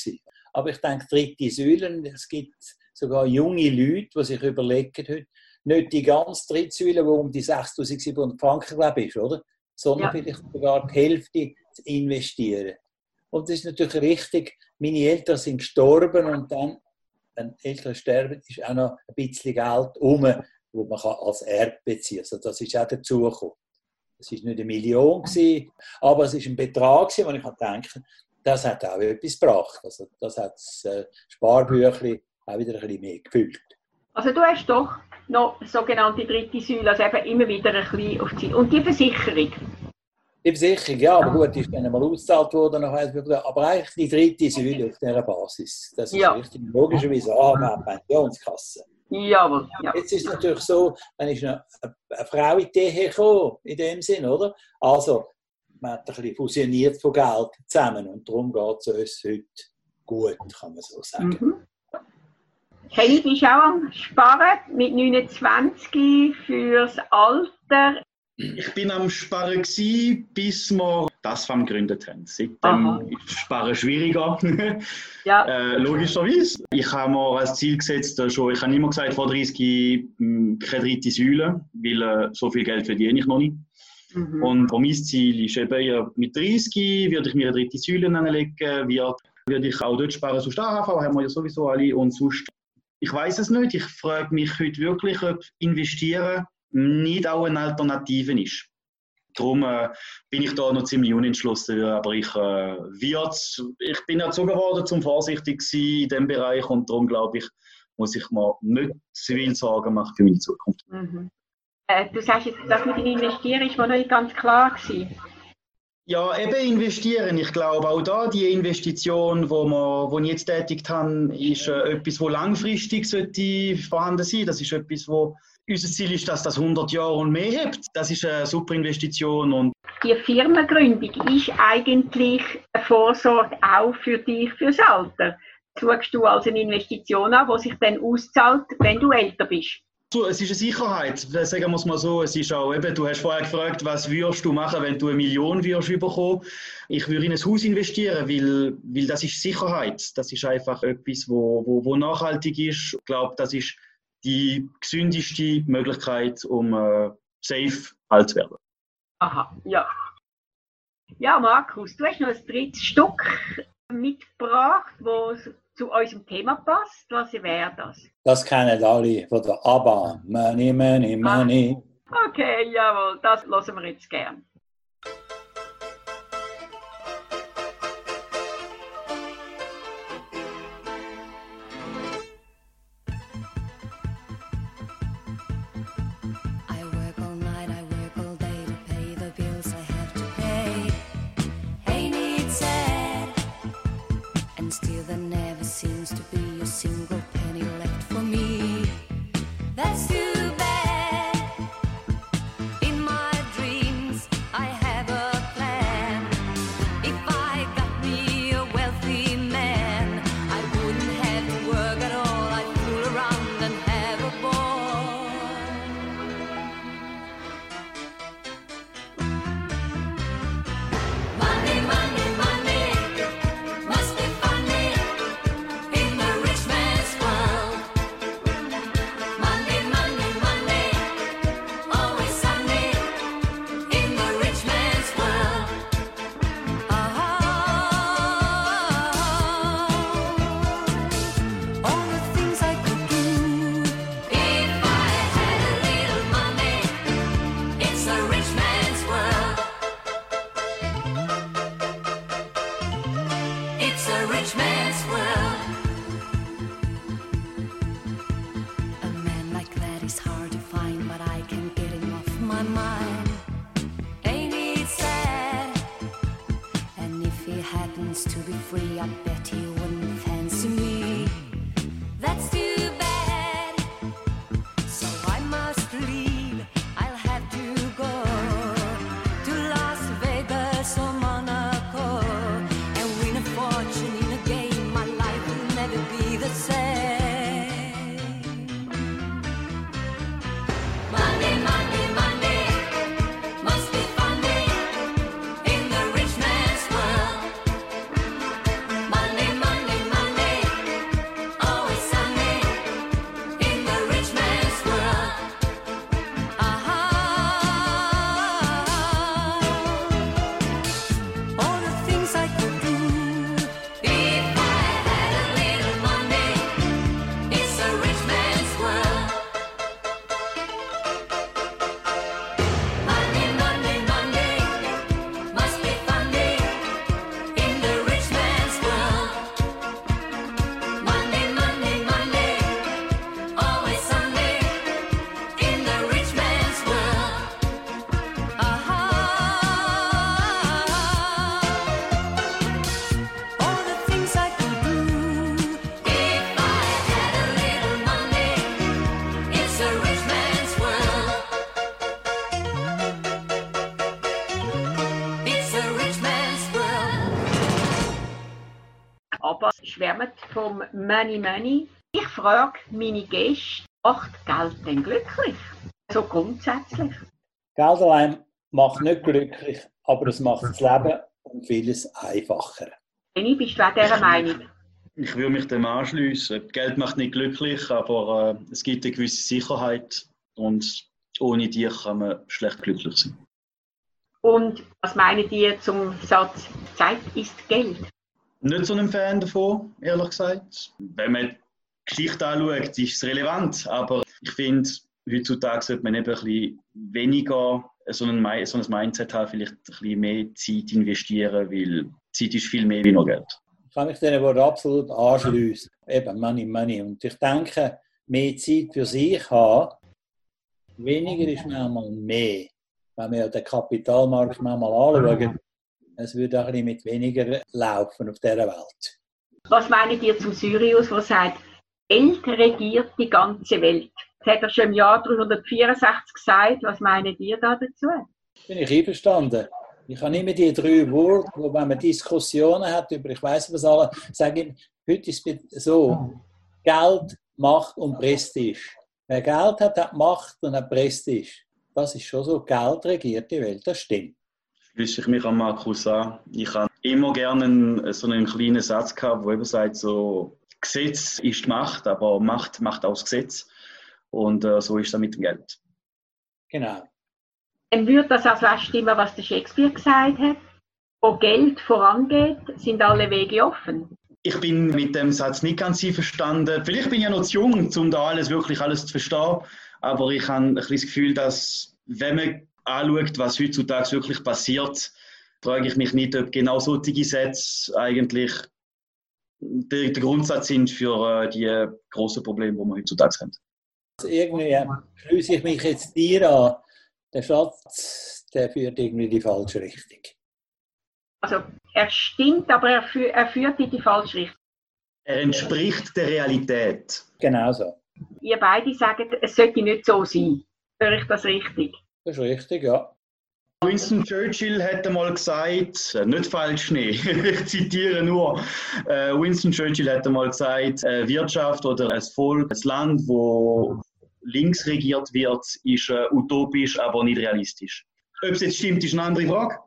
Aber ich denke, dritte Säulen, es gibt sogar junge Leute, die sich überlegen heute, nicht die ganze dritte Säule, die um die 6'700 Franken, glaube ich, ist, oder? Sondern Ja. vielleicht sogar die Hälfte zu investieren. Und das ist natürlich richtig, meine Eltern sind gestorben und dann, wenn Eltern sterben, ist auch noch ein bisschen Geld um, wo man kann als Erbe beziehen kann. Also das ist auch dazugekommen. Es war nicht eine Million, gewesen, aber es war ein Betrag, wo ich denke, das hat auch etwas gebracht. Also das hat das äh, Sparbüchlein auch wieder ein bisschen mehr gefüllt. Also du hast doch noch sogenannte dritte Säule, also eben immer wieder ein bisschen auf die. Und die Versicherung. Die Versicherung, ja, aber gut, ist dann einmal ausgezahlt worden. nach Aber eigentlich die dritte Säule auf dieser Basis. Das ist Ja. richtig. Logischerweise, ah, haben Pensionskasse. Jawohl. Ja. Jetzt ist es natürlich so, dann ist eine, eine Frau in die Ehe gekommen, in dem Sinn, oder? Also, man hat ein bisschen fusioniert von Geld zusammen und darum geht es uns heute gut, kann man so sagen. Mhm. Kenny, bist auch am Sparen mit 29 fürs Alter. Ich bin am Sparen, gewesen, bis wir das FAM gegründet haben. Seitdem Aha. ist Sparen schwieriger. Ja. äh, logischerweise. Ich habe mir als Ziel gesetzt, äh, schon, ich habe immer gesagt, vor 30 mh, keine dritte Säule, weil äh, so viel Geld verdiene ich noch nicht. Mhm. Und mein Ziel ist eben, ja, mit 30 würde ich mir eine dritte Säule anlegen, wird, würde ich auch dort sparen, sonst AHV haben wir ja sowieso alle und sonst, ich weiß es nicht, ich frage mich heute wirklich, ob investieren nicht auch eine Alternative ist. Darum äh, bin ich da noch ziemlich unentschlossen, aber ich, äh, wird's, ich bin erzogen worden, zum vorsichtig zu sein in diesem Bereich und darum glaube ich, muss ich mir nicht zu viel Sorgen machen für meine Zukunft. Mhm. Äh, du sagst jetzt, das mit dem Investieren ist noch nicht ganz klar gewesen. Ja, eben investieren. Ich glaube auch da, die Investition, wo, wir, wo ich jetzt tätigt habe, ist äh, etwas, wo langfristig sollte vorhanden sein. Das ist etwas, wo unser Ziel ist, dass das 100 Jahre und mehr hebt. Das ist eine super Investition und Die Firmengründung ist eigentlich eine Vorsorge auch für dich fürs Alter. Schaust du als eine Investition an, die sich dann auszahlt, wenn du älter bist. So, es ist eine Sicherheit, sagen wir es mal so. Es ist auch eben, du hast vorher gefragt, was würdest du machen, wenn du eine Million würdest bekommen. Ich würde in ein Haus investieren, weil, weil das ist Sicherheit. Das ist einfach etwas, wo, wo, wo nachhaltig ist. Ich glaube, das ist die gesündeste Möglichkeit, um äh, safe alt zu werden. Aha, ja. Ja, Markus, du hast noch ein drittes Stück mitgebracht, das zu unserem Thema passt. Was wäre das? Das kennen alle von der ABBA. Money, money, money. Okay, jawohl, das hören wir jetzt gern. Rich man's world. Vom Money Money. Ich frage meine Gäste, macht Geld denn glücklich? So grundsätzlich. Geld allein macht nicht glücklich, aber es macht das Leben um vieles einfacher. Jenny, bist du auch dieser Meinung? Ich würde mich dem anschließen. Geld macht nicht glücklich, aber äh, es gibt eine gewisse Sicherheit und ohne die kann man schlecht glücklich sein. Und was meinen die zum Satz, Zeit ist Geld? Nicht so ein Fan davon, ehrlich gesagt. Wenn man die Geschichte anschaut, ist es relevant, aber ich finde, heutzutage sollte man eben ein bisschen weniger so ein, so ein Mindset haben, vielleicht ein bisschen mehr Zeit investieren, weil Zeit ist viel mehr wie nur Geld. Ich kann mich Wort absolut anschliessen. Eben, Money, Money. Und ich denke, mehr Zeit für sich haben, weniger ist manchmal mehr. Wenn wir den Kapitalmarkt manchmal anschauen, es würde auch ein bisschen mit weniger laufen auf dieser Welt. Was meint ihr zum Sirius, der sagt, Geld regiert die ganze Welt? Das hat er schon im Jahr 364 gesagt. Was meinen ihr da dazu? Bin ich einverstanden. Ich habe immer die drei Worte, wo wenn man Diskussionen hat über, ich weiß was alle, sagen, heute ist es so, Geld, Macht und Prestige. Wer Geld hat, hat Macht und hat Prestige. Das ist schon so, Geld regiert die Welt, das stimmt. Schließe ich mich an Markus an. Ich habe immer gerne einen, so einen kleinen Satz gehabt, wo eben sagt, so, Gesetz ist Macht, aber Macht macht auch das Gesetz. Und äh, so ist es mit dem Geld. Genau. dann würde das also auch stimmen, was der Shakespeare gesagt hat. Wo Geld vorangeht, sind alle Wege offen. Ich bin mit dem Satz nicht ganz einverstanden. Vielleicht bin ich ja noch zu jung, um da alles wirklich alles zu verstehen. Aber ich habe ein bisschen das Gefühl, dass, wenn man anschaut, was heutzutage wirklich passiert, frage ich mich nicht, ob genau solche Sätze eigentlich der, der Grundsatz sind für äh, die großen Probleme, die wir heutzutage haben. Also irgendwie schließe ich mich jetzt dir an. Der Schatz, der führt irgendwie in die falsche Richtung. Also er stimmt, aber er, fü er führt in die falsche Richtung. Er entspricht der Realität. Genau so. Ihr beide sagen, es sollte nicht so sein. Höre ich das richtig? Das ist richtig, ja. Winston Churchill hat einmal gesagt, äh, nicht falsch, nee, ich zitiere nur, äh, Winston Churchill hat einmal gesagt, äh, Wirtschaft oder ein Volk, ein Land, wo links regiert wird, ist utopisch, aber nicht realistisch. Ob es jetzt stimmt, ist eine andere Frage.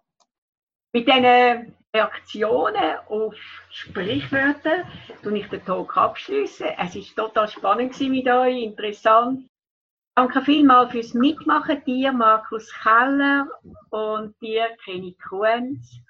Mit diesen Reaktionen auf Sprichwörter tue ich den Talk abschließen. Es war total spannend mit euch, interessant. Danke vielmals fürs Mitmachen, dir Markus Keller und dir Kenny Kuhns.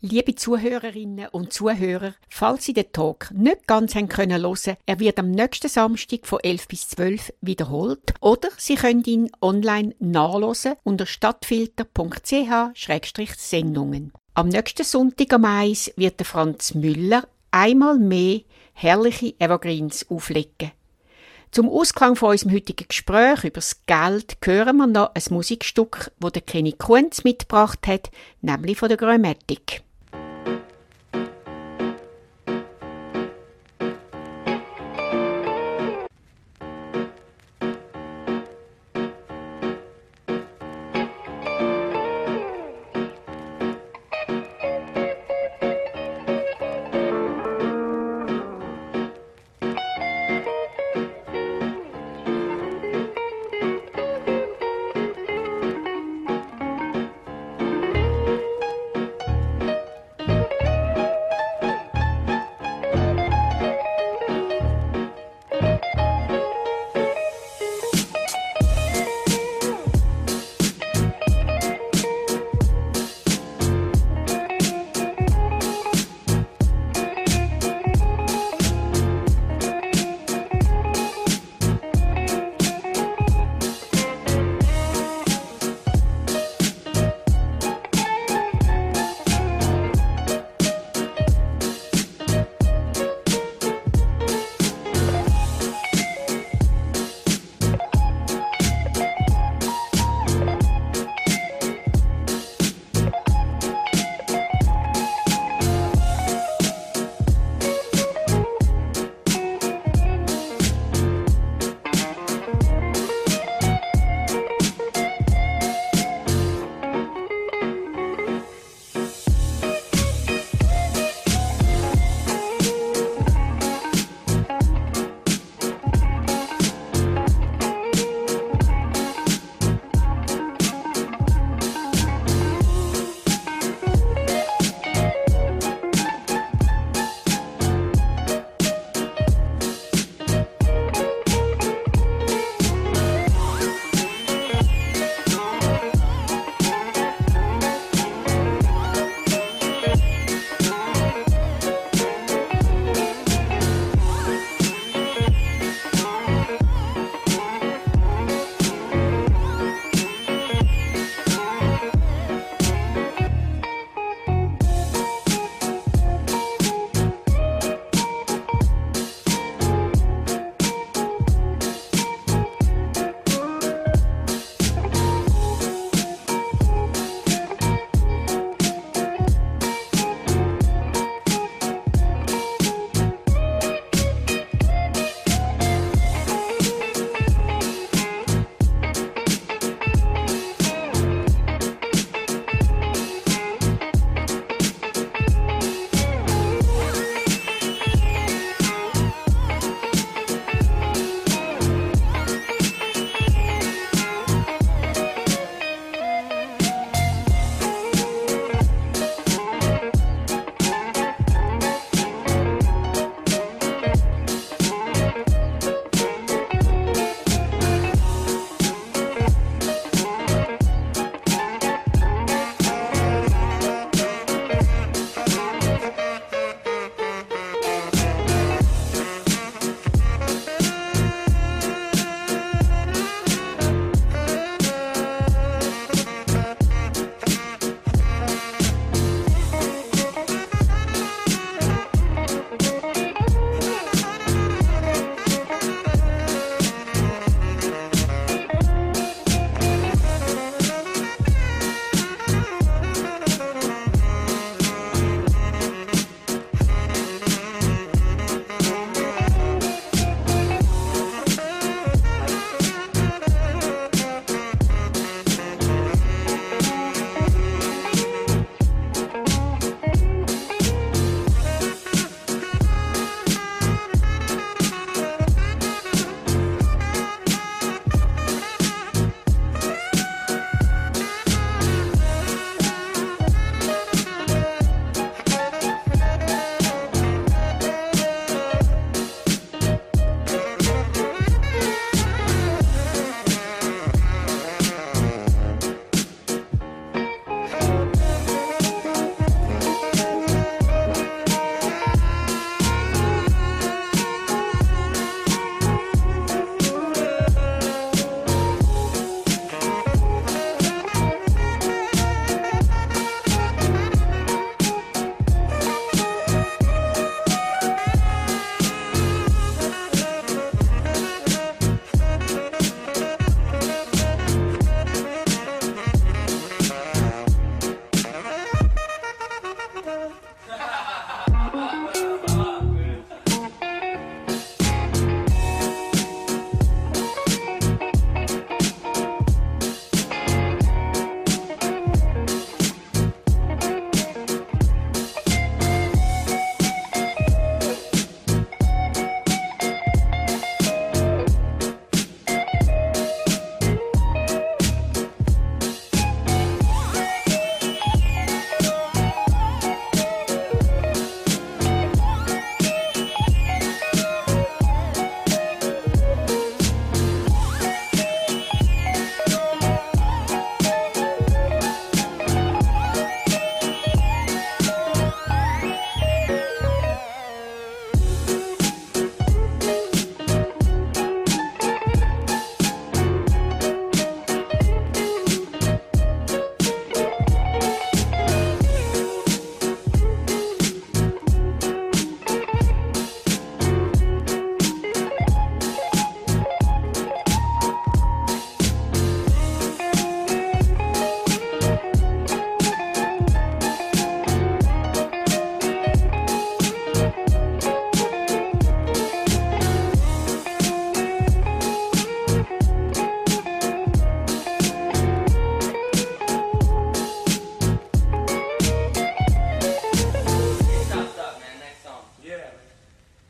Liebe Zuhörerinnen und Zuhörer, falls Sie den Talk nicht ganz haben können hören, er wird am nächsten Samstag von 11 bis 12 wiederholt oder Sie können ihn online nachlesen unter stadtfilter.ch-sendungen. Am nächsten Sonntag am 1 wird der Franz Müller einmal mehr herrliche Evergreens auflegen. Zum Ausklang von unserem heutigen Gespräch über das Geld hören wir noch ein Musikstück, das der Kenny Kunz mitgebracht hat, nämlich von der Grammatik.